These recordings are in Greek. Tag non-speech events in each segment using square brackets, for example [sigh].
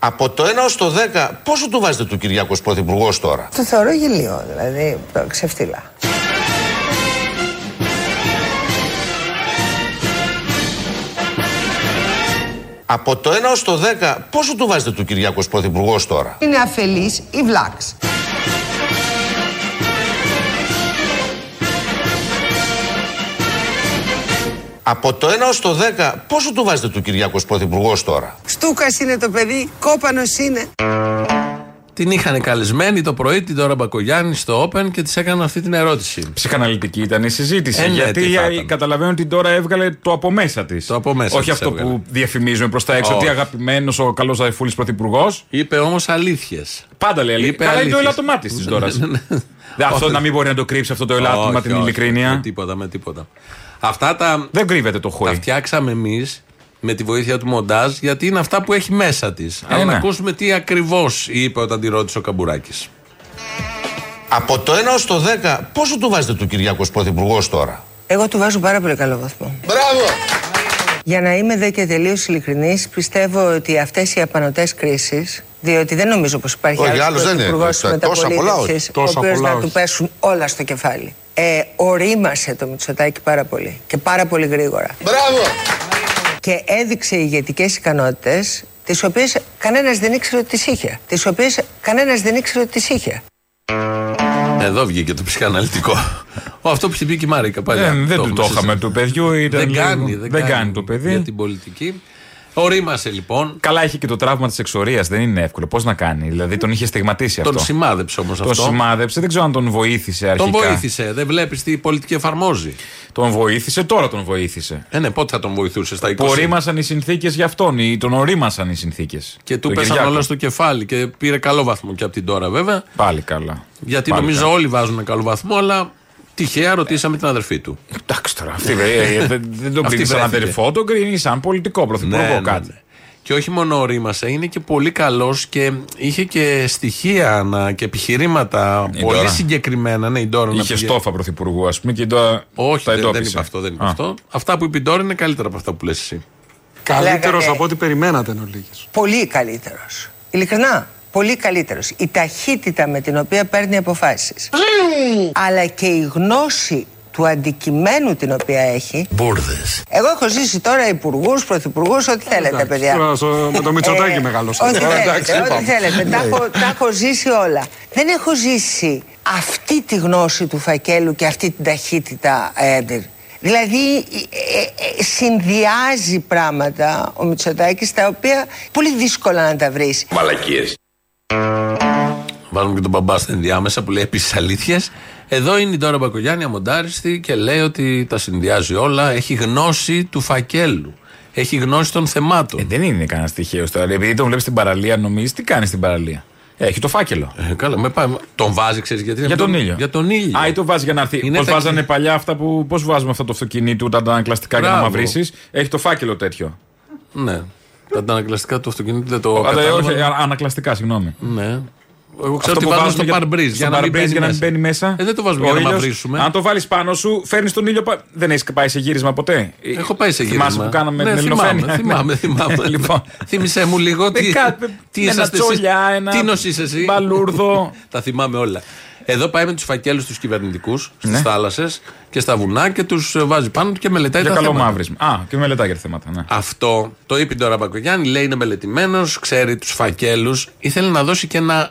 Από το 1 ως το 10, πόσο του βάζετε του Κυριάκος Πρωθυπουργός τώρα; Το θεωρώ γελίο, δηλαδή ξεφτύλα. Από το 1 ως το 10, πόσο του βάζετε του Κυριάκος Πρωθυπουργός τώρα; Είναι αφελής ή βλάξ. Από το 1 ως το 10, πόσο του βάζετε του Κυριάκος Πρωθυπουργός τώρα; Στούκας είναι το παιδί, κόπανος είναι. Την είχαν καλεσμένη το πρωί την Τώρα Μπακογιάννη στο Open και της έκαναν αυτή την ερώτηση. Ψυχαναλυτική ήταν η συζήτηση. Ε, ναι, γιατί τι θα ήταν. καταλαβαίνω ότι τώρα έβγαλε το από μέσα της. Το από μέσα Όχι της αυτό έβγαλε. που διαφημίζουμε προς τα έξω. Όχι. Ότι αγαπημένος ο καλός Ζαϊφούλης πρωθυπουργός. Είπε όμως αλήθειες. Πάντα λέει αλήθεια. Είπε Καλά είναι το αλήθειες. ελάττωμά της τώρα. Ναι, ναι, ναι. Αυτό Όχι. να μην μπορεί να το κρύψει αυτό το ελάττωμα Όχι, την όχι, Με ειλικρίνεια. τίποτα, με τίποτα. Αυτά τα, Δεν κρύβεται το τα χόι. φτιάξαμε εμείς με τη βοήθεια του μοντάζ γιατί είναι αυτά που έχει μέσα της. Αλλά να ναι. ακούσουμε τι ακριβώς είπε όταν τη ρώτησε ο Καμπουράκης. Από το 1 ως το 10, πόσο του βάζετε του Κυριάκος Πρωθυπουργός τώρα; Εγώ του βάζω πάρα πολύ καλό βαθμό. Μπράβο! Για να είμαι δε και τελείως ειλικρινής, πιστεύω ότι αυτές οι απανοτές κρίσεις, διότι δεν νομίζω πως υπάρχει Όχι, άλλος άλλος δεν είναι. πρωθυπουργός της Τόσα πολλά όχι. μεταπολίτευσης, ο Τόσα οποίος πολλά να όχι. του πέσουν όλα στο κεφάλι. Ε, ορίμασε το Μητσοτάκι πάρα πολύ και πάρα πολύ γρήγορα. Μπράβο! Και έδειξε ηγετικές ικανότητες, τις οποίες κανένας δεν ήξερε ότι τις είχε. Τις οποίες κανένας δεν ήξερε ότι τις είχε. Εδώ βγήκε το ψυχαναλυτικό. Ο, αυτό που είχε πει και η Μάρικα παλιά. Δεν, δεν του το έχουμε είχαμε συζητήσει. του παιδιού. Ήταν Δεν λίγο- κάνει, δεν, κάνει το παιδί. Για την πολιτική. Ορίμασε λοιπόν. Καλά, έχει και το τραύμα της εξορίας. Δεν είναι εύκολο. Πώς να κάνει. Δηλαδή τον είχε στιγματίσει αυτό. Τον σημάδεψε όμως Τον αυτό. σημάδεψε. Δεν ξέρω αν τον βοήθησε αρχικά. Τον βοήθησε. Δεν βλέπεις τι πολιτική εφαρμόζει. Τον βοήθησε, τώρα τον βοήθησε. Ε, ναι, πότε θα τον βοηθούσε στα 20. Που ορίμασαν οι συνθήκες για αυτόν ή τον ορίμασαν οι συνθήκες. Και του πέσαν όλα στο κεφάλι και πήρε καλό βαθμό και από την τώρα βέβαια. Πάλι καλά. Γιατί Πάλι νομίζω καλά. όλοι βάζουν καλό βαθμό, αλλά τυχαία ρωτήσαμε την αδερφή του. Εντάξει τώρα. Αυτή, ε, ε, δεν, δεν τον Αυτή κρίνεις σαν βρέθηκε. αδερφό, τον κρίνεις σαν πολιτικό πρωθυπουργό κάτι. Και όχι μόνο ορίμασε, είναι και πολύ καλός και είχε και στοιχεία να, και επιχειρήματα Η πολύ Ντόρα. συγκεκριμένα. Ναι, η Ντόρα να Είχε πήγε- στόφα πρωθυπουργού, ας πούμε, και τώρα Όχι, τα δεν, δεν εντόπισε. είπε αυτό. Δεν είπε Α. αυτό. Αυτά που είπε η Ντόρα είναι καλύτερα από αυτά που λες εσύ. Καλύτερος Λέγατε- από ό,τι περιμένατε εν ολίγης. Πολύ καλύτερος. Ειλικρινά. Πολύ καλύτερος. Η ταχύτητα με την οποία παίρνει αποφάσεις. αλλά και η γνώση του αντικειμένου την οποία έχει. Μπούρδε. Εγώ έχω ζήσει τώρα υπουργούς, πρωθυπουργούς, ό,τι θέλετε, Εντάξει, παιδιά. τώρα στο- με το Μητσοτάκη Ε, μεγάλωσατε. Ό,τι Τώρα, θέλετε, εντάξει, ό,τι είπαμε. θέλετε. Τα έχω, τα έχω ζήσει όλα. Δεν έχω ζήσει αυτή τη γνώση του φακέλου και αυτή την ταχύτητα. ε, Δηλαδή ε, ε, ε, συνδυάζει πράγματα ο Μητσοτάκης τα οποία πολύ δύσκολα να τα βρεις. Βάζουμε και τον μπαμπά στην ενδιάμεσα που λέει επίσης αλήθειες. Εδώ είναι η Ντόρα Μπακογιάννη αμοντάριστη και λέει ότι τα συνδυάζει όλα. Έχει γνώση του φακέλου. Έχει γνώση των θεμάτων. Ε, δεν είναι κανένα τυχαίο τώρα. Επειδή τον βλέπεις στην παραλία, νομίζεις τι κάνει στην παραλία; Έχει το φάκελο. Ε, καλά, με πάει. Τον βάζει, ξέρεις γιατί. είναι Για με τον ήλιο. Για τον ήλιο. Α, ή το βάζει για να έρθει. Είναι Πώς τα- βάζανε παλιά αυτά που. Πώς βάζουμε αυτό το αυτοκίνητο, τα ανακλαστικά για να Μπράβο. μαυρίσει. Έχει το φάκελο τέτοιο. Ναι. Τα αντανακλαστικά του αυτοκινήτου δεν το Α, δε- κατάλαβα. όχι, α- ανακλαστικά, συγγνώμη. Ναι. Εγώ ξέρω Αυτό ότι που βάζουμε στο για- παρμπρίζ στο για να μην parbriz μπαίνει για να μην μέσα. μπαίνει μέσα. Ε, δεν το βάζουμε Ο για να ήλιος, μαυρίσουμε. Αν το βάλεις πάνω σου, φέρνεις τον ήλιο. πα- Δεν έχεις πάει σε γύρισμα ποτέ. Έχω πάει σε Θυμάσαι γύρισμα. που κάναμε ναι, την θυμάμαι, Ελληνοφρένεια. θυμάμαι, θυμάμαι. [laughs] λοιπόν. Θύμησέ μου λίγο τι, Ε, κάτι, τι ένα είσαστε εσείς. τσόλια, ένα Τι νος είσαι εσύ. μπαλούρδο. [laughs] Τα θυμάμαι όλα. Εδώ πάει με τους φακέλους τους κυβερνητικούς στις Ναι. θάλασσες και στα βουνά και τους βάζει πάνω του και μελετάει Για τα καλό θέματα. μαύρισμα. Α, και μελετά για τα θέματα. Ναι. Αυτό το είπε τώρα Μπακογιάννη, λέει είναι μελετημένος, ξέρει τους φακέλους. Ήθελε να δώσει και ένα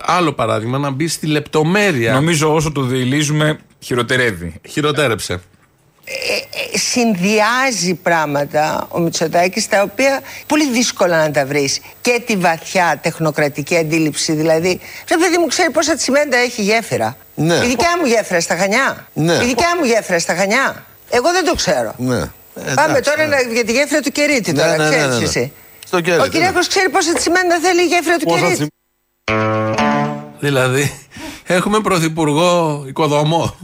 άλλο παράδειγμα, να μπει στη λεπτομέρεια. Νομίζω όσο το διηλίζουμε, χειροτερεύει. Χειροτέρεψε. Ε, συνδυάζει πράγματα ο Μητσοτάκης τα οποία πολύ δύσκολα να τα βρεις και τη βαθιά τεχνοκρατική αντίληψη δηλαδή ρε παιδί μου ξέρει πόσα τσιμέντα έχει γέφυρα Ναι. η δικιά μου γέφυρα στα Χανιά Ναι. η δικιά μου γέφυρα στα Χανιά εγώ δεν το ξέρω Ναι. Ε, Πάμε εντάξει, τώρα ναι. να- για τη γέφυρα του Κερίτη Ναι, τώρα ναι, ναι, ξέρεις ναι, ναι. εσύ Στο Κερίτη, ο ναι. Κυριάκος ξέρει πόσα τσιμέντα θέλει η γέφυρα του Πόσα Κερίτη Δηλαδή, έχουμε πρωθυπουργό οικοδομό.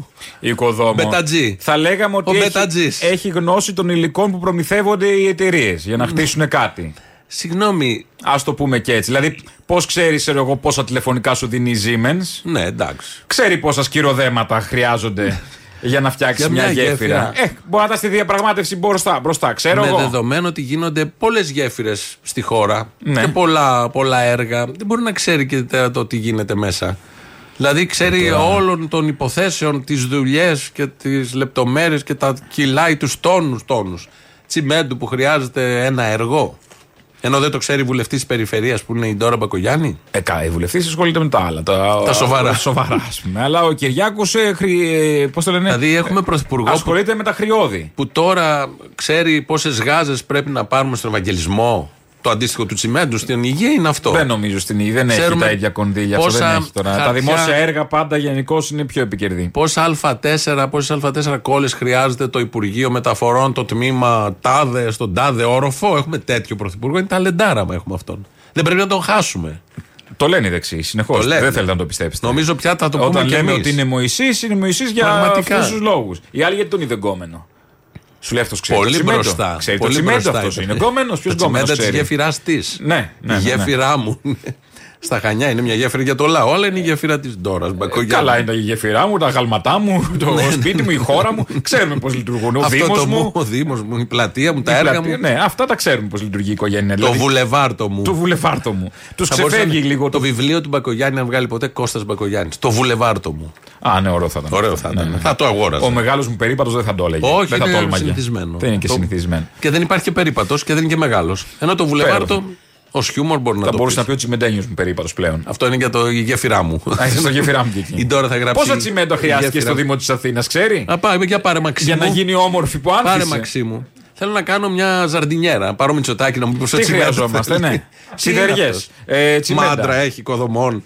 Οικοδόμο. Μπετατζή. Θα λέγαμε ότι Ο έχει, Μπετατζής. έχει γνώση των υλικών που προμηθεύονται οι εταιρείες για να χτίσουν κάτι. Συγγνώμη. Α το πούμε και έτσι. Δηλαδή, πώς ξέρεις εγώ πόσα τηλεφωνικά σου δίνει η Siemens, Ναι, εντάξει. ξέρει πόσα σκυροδέματα χρειάζονται [laughs] για να φτιάξει Για μια, μια γέφυρα. γέφυρα; Ε, μπορεί να τα στη διαπραγμάτευση μπροστά, μπροστά ξέρω με εγώ. δεδομένο ότι γίνονται πολλές γέφυρες στη χώρα Ναι. και πολλά, πολλά έργα. Δεν μπορεί να ξέρει και τε- το τι γίνεται μέσα. Δηλαδή ξέρει όλων των υποθέσεων, τις δουλειές και τις λεπτομέρειες και τα κιλάει τους τόνους τόνους τσιμέντου που χρειάζεται ένα έργο. Ενώ δεν το ξέρει η βουλευτής της περιφερειας που είναι η Ντόρα Μπακογιάννη. Ε, καλά, η βουλευτής ασχολείται με τα άλλα. Τα, Τα σοβαρά. [laughs] σοβαρά, ας πούμε. Αλλά ο Κυριάκος, ε, χρη, ε, πώς το λένε, Δηλαδή έχουμε πρωθυπουργό που, ασχολείται με τα χρειώδη. που τώρα ξέρει πόσες γάζες πρέπει να πάρουμε στον Ευαγγελισμό. Το αντίστοιχο του τσιμέντου στην υγεία είναι αυτό. Δεν νομίζω στην ίδια. Δεν έχει Ξέρουμε τα ίδια κονδύλια. Αυτό πόσα δεν έχει τώρα. Τα χαρτιά- δημόσια έργα πάντα γενικώ είναι πιο επικερδή. Πόσα Α4, πόσες Α4 κόλλες χρειάζεται το Υπουργείο Μεταφορών, το τμήμα τάδε, στον τάδε όροφο; Έχουμε τέτοιο πρωθυπουργό. Είναι ταλεντάρα μα έχουμε αυτόν. Δεν πρέπει να τον χάσουμε. Το λένε οι δεξιοί συνεχώς. Το λένε. Δεν θέλετε να το πιστέψετε. Νομίζω πια θα το πούμε Όταν και λέμε εμείς. ότι είναι Μωυσής, είναι Μωυσής για Πραγματικά. αυτούς τους λόγους. Οι άλλοι γιατί τον είδε γκόμενο. Σου λέει αυτός ξέρει. Πολύ το τσιμέντο. μπροστά. Ξέρει πολύ το τσιμέντο μπροστά αυτός. ήταν. Είναι γκόμενος. Ποιος Τα γκόμενος. τσιμέντα τη γέφυρά της. Ναι, ναι, ναι, Η ναι. γέφυρά μου. Στα Χανιά είναι μια γέφυρα για το λαό, αλλά είναι η γέφυρα της Ντόρας Μπακογιάννη. Καλά είναι η γεφυρά μου, τα γαλματά μου, [laughs] το σπίτι μου, η χώρα μου. Ξέρουμε πώς λειτουργούν. Ο Αυτό Δήμος το μου. μου, ο Δήμος μου, η πλατεία μου, τα η έργα πλατεία. μου. Ναι, αυτά τα ξέρουμε πώς λειτουργεί η οικογένεια. Το Δηλαδή, βουλεβάρτο μου. το βουλεφάρτο μου. Τους Θα μπορούσε ξεφεύγει να- λίγο Το το. βιβλίο του Μπακογιάννη να βγάλει ποτέ Κώστας Μπακογιάννης. Το βουλεβάρτο μου. Α, ναι, ωραίο θα ήταν. Ωραίο θα Ναι, ήταν. ναι. Θα το αγόραζα. Ο μεγάλος μου περίπατος δεν θα το έλεγε. Όχι, δεν θα είναι το όλμαγε. συνηθισμένο. Δεν είναι και Το- συνηθισμένο. Και δεν υπάρχει και περίπατος και δεν είναι και μεγάλος. Ενώ το βουλεβάρτο ως χιούμορ μπορεί να Θα το μπορούσε πεις. να πει ο τσιμεντένιος μου περίπατος πλέον. Αυτό είναι για το η γέφυρά μου. Α, είσαι στο γεφυρά μου και εκεί. [laughs] Η Ντόρα θα γράψει. Πόσα τσιμέντο η χρειάστηκε γέφυρα. στο Δήμο της Αθήνας, ξέρει; Α, πάμε για πάρε μαξίμου. Για να γίνει όμορφη που Πάρε άνθησε. μαξίμου. Θέλω να κάνω μια ζαρντινιέρα. Να πάρω μυτσοτάκι να μου πεις πόσο Τι τσιμέντο χρειαζόμαστε, θέλει. ναι. [laughs] Τι είναι Σιδεριέ. αυτός; Ε, τσιμέντα. Μάντρα έχει οικοδομών.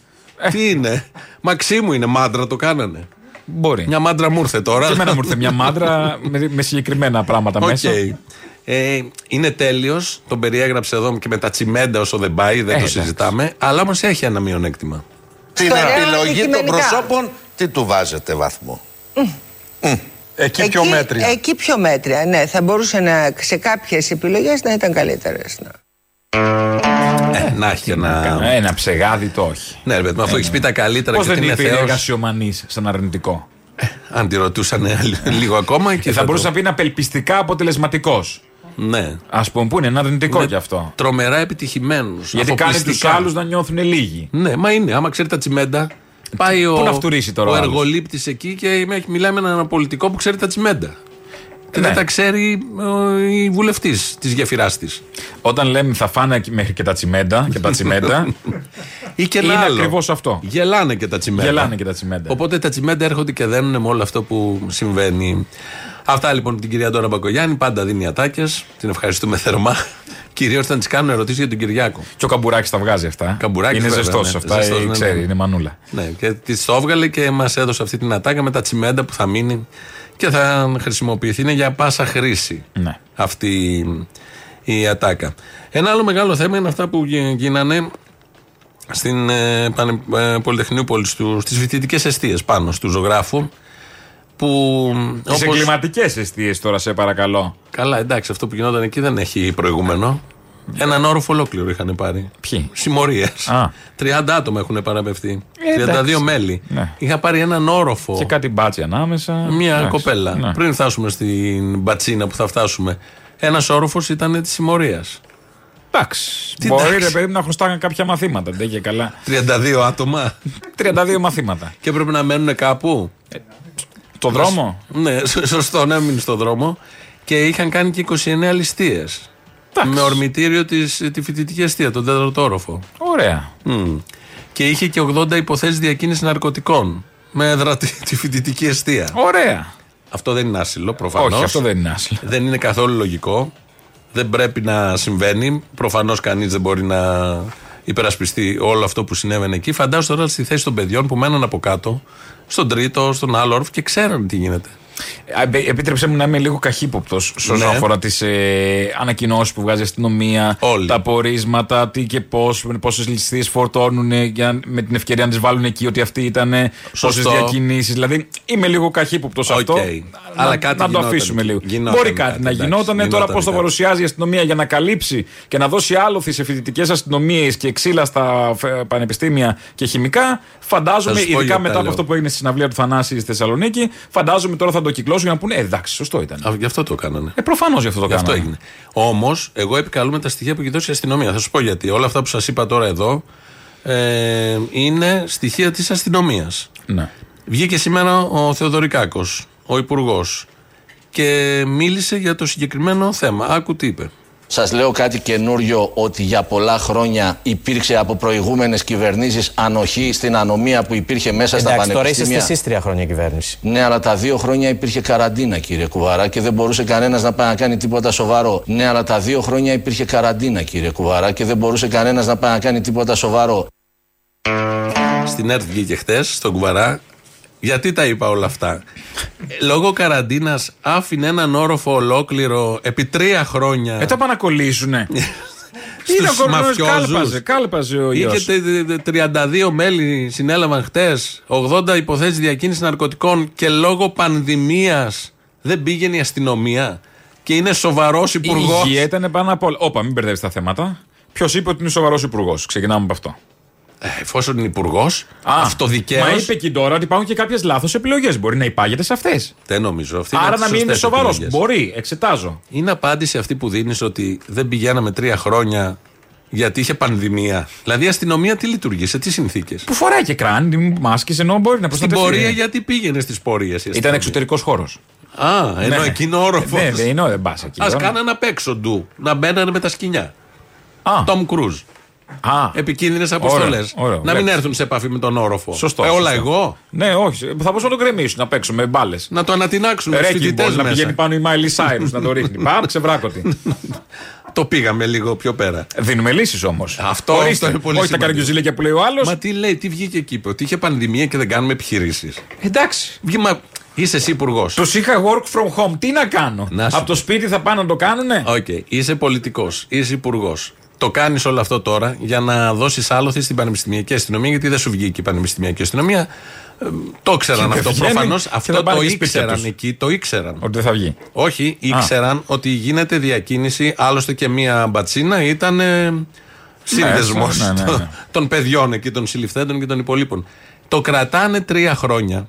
Τι είναι; Μαξίμου είναι μάντρα, το κάνανε. Μπορεί. Μια μάντρα μου ήρθε τώρα. Και εμένα μου ήρθε μια μάντρα με, με συγκεκριμένα πράγματα Οκ. μέσα. Ε, είναι τέλειος. Τον περιέγραψε εδώ και με τα τσιμέντα όσο δεν πάει, δεν το εντάξει. συζητάμε. Αλλά όμως έχει ένα μειονέκτημα. Την Στο λέω επιλογή των αντικειμενικά. προσώπων, τι του βάζετε βαθμό; Εκεί πιο μέτρια. Εκεί πιο μέτρια, ναι. Θα μπορούσε να, σε κάποιες επιλογές να ήταν καλύτερες. Ναι. Ε, να έχει ένα. Ένα ψεγάδι το όχι. Ναι, ρε παιδί μου, αφού έχει πει τα καλύτερα Πώς και δεν ότι είναι είπε η θεός. εργασιομανή σαν αρνητικό; Αν τη ρωτούσαν [laughs] λίγο ακόμα. Και Και θα μπορούσε το- να πει είναι απελπιστικά αποτελεσματικός. Ναι. Α πούμε, που είναι ένα αρνητικό Είναι κι αυτό. Τρομερά επιτυχημένους. Γιατί κάνεις τους άλλους να νιώθουν λίγοι. Ναι, μα είναι. Άμα ξέρει τα τσιμέντα. Πάει ο, να φτουρήσει τώρα ο ο άλλος; εργολήπτης εκεί και με- μιλάει με έναν πολιτικό που ξέρει τα τσιμέντα. Και Ναι. δεν τα ξέρει ο, η βουλευτής της γεφυράς της. Όταν λέμε θα φάνε μέχρι και τα τσιμέντα και τα τσιμέντα. Ή και ένα Είναι άλλο. ακριβώς αυτό. Γελάνε και τα τσιμέντα. Γελάνε και τα τσιμέντα. Οπότε τα τσιμέντα έρχονται και δένουν με όλο αυτό που συμβαίνει. Αυτά λοιπόν την κυρία Ντόρα Μπακογιάννη. Πάντα δίνει ατάκες. Την ευχαριστούμε θερμά. [laughs] Κυρίως όταν της κάνουν ερωτήσεις για τον Κυριάκο. Και ο καμπουράκι τα βγάζει αυτά. Καμπουράκης, είναι βέβαια, ζεστός ναι. αυτά. Ζεστός, ε, ναι, ξέρει, ναι. είναι μανούλα. Ναι, και της το έβγαλε και μας έδωσε αυτή την ατάκα με τα τσιμέντα που θα μείνει και θα χρησιμοποιηθεί. Είναι για πάσα χρήση Ναι. αυτή η ατάκα. Ένα άλλο μεγάλο θέμα είναι αυτά που γι- γίνανε στην ε, Πανε- ε, Πολυτεχνείου Πόλη, στις φοιτητικές αιστείες πάνω του ζωγράφου. Που. Τις όπως- εγκληματικές αιστείες τώρα, σε παρακαλώ. Καλά, εντάξει, αυτό που γινόταν εκεί δεν έχει προηγούμενο. Έναν όροφο ολόκληρο είχαν πάρει. Ποιοι; Συμμορίες. Α. 30 άτομα έχουν παραπευθεί. Ε, 32 εντάξει. μέλη. Ναι. Είχα πάρει έναν όροφο. Και κάτι μπάτσι ανάμεσα. Μια Εντάξει. κοπέλα. Ναι. Πριν φτάσουμε στην μπατσίνα που θα φτάσουμε. Ένας όροφος ήταν της συμμορίας. Εντάξει. Τι Μπορεί εντάξει. ρε παιδί μου να χρωστάγαν κάποια μαθήματα. Δεν και καλά. 32 άτομα. 32 μαθήματα. και έπρεπε να μένουν κάπου. Το δρόμο; Ναι, σ- σωστό, να μείνει στον δρόμο. Και είχαν κάνει και 29 ληστείες. Με ορμητήριο της, τη φοιτητική αιστεία, τον τέταρτο όροφο. Ωραία. Μμ. Και είχε και 80 υποθέσεις διακίνησης ναρκωτικών. Με έδρα τη, τη φοιτητική αιστεία. Ωραία. Αυτό δεν είναι άσυλο, προφανώς. Όχι, αυτό δεν είναι άσυλο. Δεν είναι καθόλου λογικό. Δεν πρέπει να συμβαίνει. Προφανώς κανείς δεν μπορεί να υπερασπιστεί όλο αυτό που συνέβαινε εκεί. Φαντάζομαι τώρα στη θέση των παιδιών που μέναν από κάτω, στον τρίτο, στον άλλο όροφο και ξέραν τι γίνεται. Ε, Επίτρεψε μου να είμαι λίγο καχύποπτος όσον Ναι. αφορά τις ε, ανακοινώσεις που βγάζει η αστυνομία, Όλοι. τα πορίσματα, τι και πώς, πόσες ληστείες φορτώνουν για, με την ευκαιρία να τις βάλουν εκεί ότι αυτοί ήταν, πόσες Σωστό. διακινήσεις. Δηλαδή είμαι λίγο καχύποπτος σε αυτό. Οκ. Να, Αλλά κάτι να το γινόταν αφήσουμε εκεί. λίγο. Γινόταν Μπορεί κάτι, κάτι να εντάξει, γινόταν. Τώρα γινόταν πώς το κάτι. παρουσιάζει η αστυνομία για να καλύψει και να δώσει άλλοθι σε φοιτητικές αστυνομίες και ξύλα στα φε- πανεπιστήμια και χημικά. Φαντάζομαι, Θα σου πω ειδικά γιατί μετά τα από λέω. αυτό που έγινε στη συναυλία του Θανάση στη Θεσσαλονίκη, φαντάζομαι τώρα θα το κυκλώσουν για να πούνε Ε, εντάξει, σωστό ήταν. Α, Γι' αυτό το κάνανε. Ε, προφανώς γι' αυτό το Γι' αυτό κάνανε. έγινε. Όμως, εγώ επικαλούμε τα στοιχεία που έχει δώσει η αστυνομία. Θα σου πω γιατί. Όλα αυτά που σας είπα τώρα εδώ ε, είναι στοιχεία της αστυνομίας. Ναι. Βγήκε σήμερα ο Θεοδωρικάκος, ο υπουργός, και μίλησε για το συγκεκριμένο θέμα. Άκου τι είπε. Σας λέω κάτι καινούριο ότι για πολλά χρόνια υπήρξε από προηγούμενες κυβερνήσεις ανοχή στην ανομία που υπήρχε μέσα στα Εντάξει, τώρα είστε πανεπιστήμια. εσεί τρία χρόνια κυβέρνηση. Ναι, αλλά τα δύο χρόνια υπήρχε καραντίνα, κύριε Κουβαρά, και δεν μπορούσε κανένας να πάει να κάνει τίποτα σοβαρό. Ναι, αλλά τα δύο χρόνια υπήρχε καραντίνα, κύριε Κουβαρά, και δεν μπορούσε κανένας να πάει να κάνει τίποτα σοβαρό. Στην ΕΡΤ βγήκε χτες, στον Κουβαρά. Γιατί τα είπα όλα αυτά; Ε, Λόγω καραντίνας άφηνε έναν όροφο ολόκληρο επί τρία χρόνια. Ε, τα πάνε να κολλήσουνε. [laughs] Είναι ο Στους κορονοϊός, μαφιόζους. κάλπαζε, κάλπαζε ο ιός. Είχε τε- τε- 32 μέλη συνέλαβαν χτες, 80 υποθέσεις διακίνησης ναρκωτικών και λόγω πανδημίας δεν πήγαινε η αστυνομία. Και είναι σοβαρός Η υπουργός. υγεία ήταν πάνω απ' όλα. Όπα, μην μπερδεύεις τα θέματα. Ποιος είπε ότι είναι σοβαρός υπουργός; Ξεκινάμε από αυτό. Εφόσον είναι υπουργός, αυτοδικαίω. Μα είπε και τώρα ότι υπάρχουν και κάποιες λάθος επιλογές. Μπορεί να υπάγεται σε αυτές. Δεν νομίζω. Αυτή Άρα από να τις μην είναι σωστές σοβαρός. επιλογές. Μπορεί, εξετάζω. Είναι απάντηση αυτή που δίνεις ότι δεν πηγαίναμε τρία χρόνια γιατί είχε πανδημία. Δηλαδή η αστυνομία τι λειτουργεί, σε τι συνθήκες; Που φοράει και κράνη, μάσκες ενώ μπορεί να Στην προστατεύει. πορεία γιατί πήγαινε στις πορείες. Ήταν εξωτερικός χώρος. Α, ενώ εκείνο όροφος. Ναι, δεν είναι, δεν πας εκεί. Α τώρα. κάνανε απ' έξω ντου. Να μπαίνανε με τα σκοινιά. Α, Τομ Κρουζ. Α, Επικίνδυνες αποστολές. Ωραίο, ωραίο, Να μην βλέπεις. έρθουν σε επαφή με τον όροφο. Σωστό. Ε, όλα σωστό. εγώ; Ναι, όχι. Θα μπορούσαν να τον γκρεμίσουν να παίξουν με μπάλες. Να το ανατινάξουν τους Wrecking φοιτητές μπορεί να μέσα. πηγαίνει πάνω η Μάιλι Σάιρους να το ρίχνει. [laughs] Πάμε, ξεβράκωτη. [laughs] Το πήγαμε λίγο πιο πέρα. Δίνουμε λύσεις όμως. Αυτό- αυτό είναι πολύ Όχι τα σημαντικό. καραγκιοζιλίκια που λέει ο άλλος. Μα τι λέει, τι βγήκε εκεί, είπε, ότι είχε πανδημία και δεν κάνουμε επιχειρήσεις. Εντάξει. Είσαι εσύ υπουργός. Τους είχα work from home. Τι να κάνω; Να σου Από το σπίτι θα πάνε να το κάνουνε; Οκ, είσαι πολιτικός, είσαι υπουργός. Το κάνεις όλο αυτό τώρα για να δώσεις άλλοθι στην πανεπιστημιακή αστυνομία, γιατί δεν σου βγήκε η πανεπιστημιακή αστυνομία. Ε, το ήξεραν Και αυτό βγαίνει προφανώς. και Αυτό θα πάνε το και σπίτια ήξεραν τους. εκεί, το ήξεραν. Ότι δεν θα βγει. Όχι, ήξεραν ότι γίνεται διακίνηση. Άλλωστε και μία μπατσίνα ήταν ε, σύνδεσμος Ναι, ναι, ναι, ναι. των παιδιών εκεί, των συλληφθέντων και των υπολείπων. Το κρατάνε τρία χρόνια.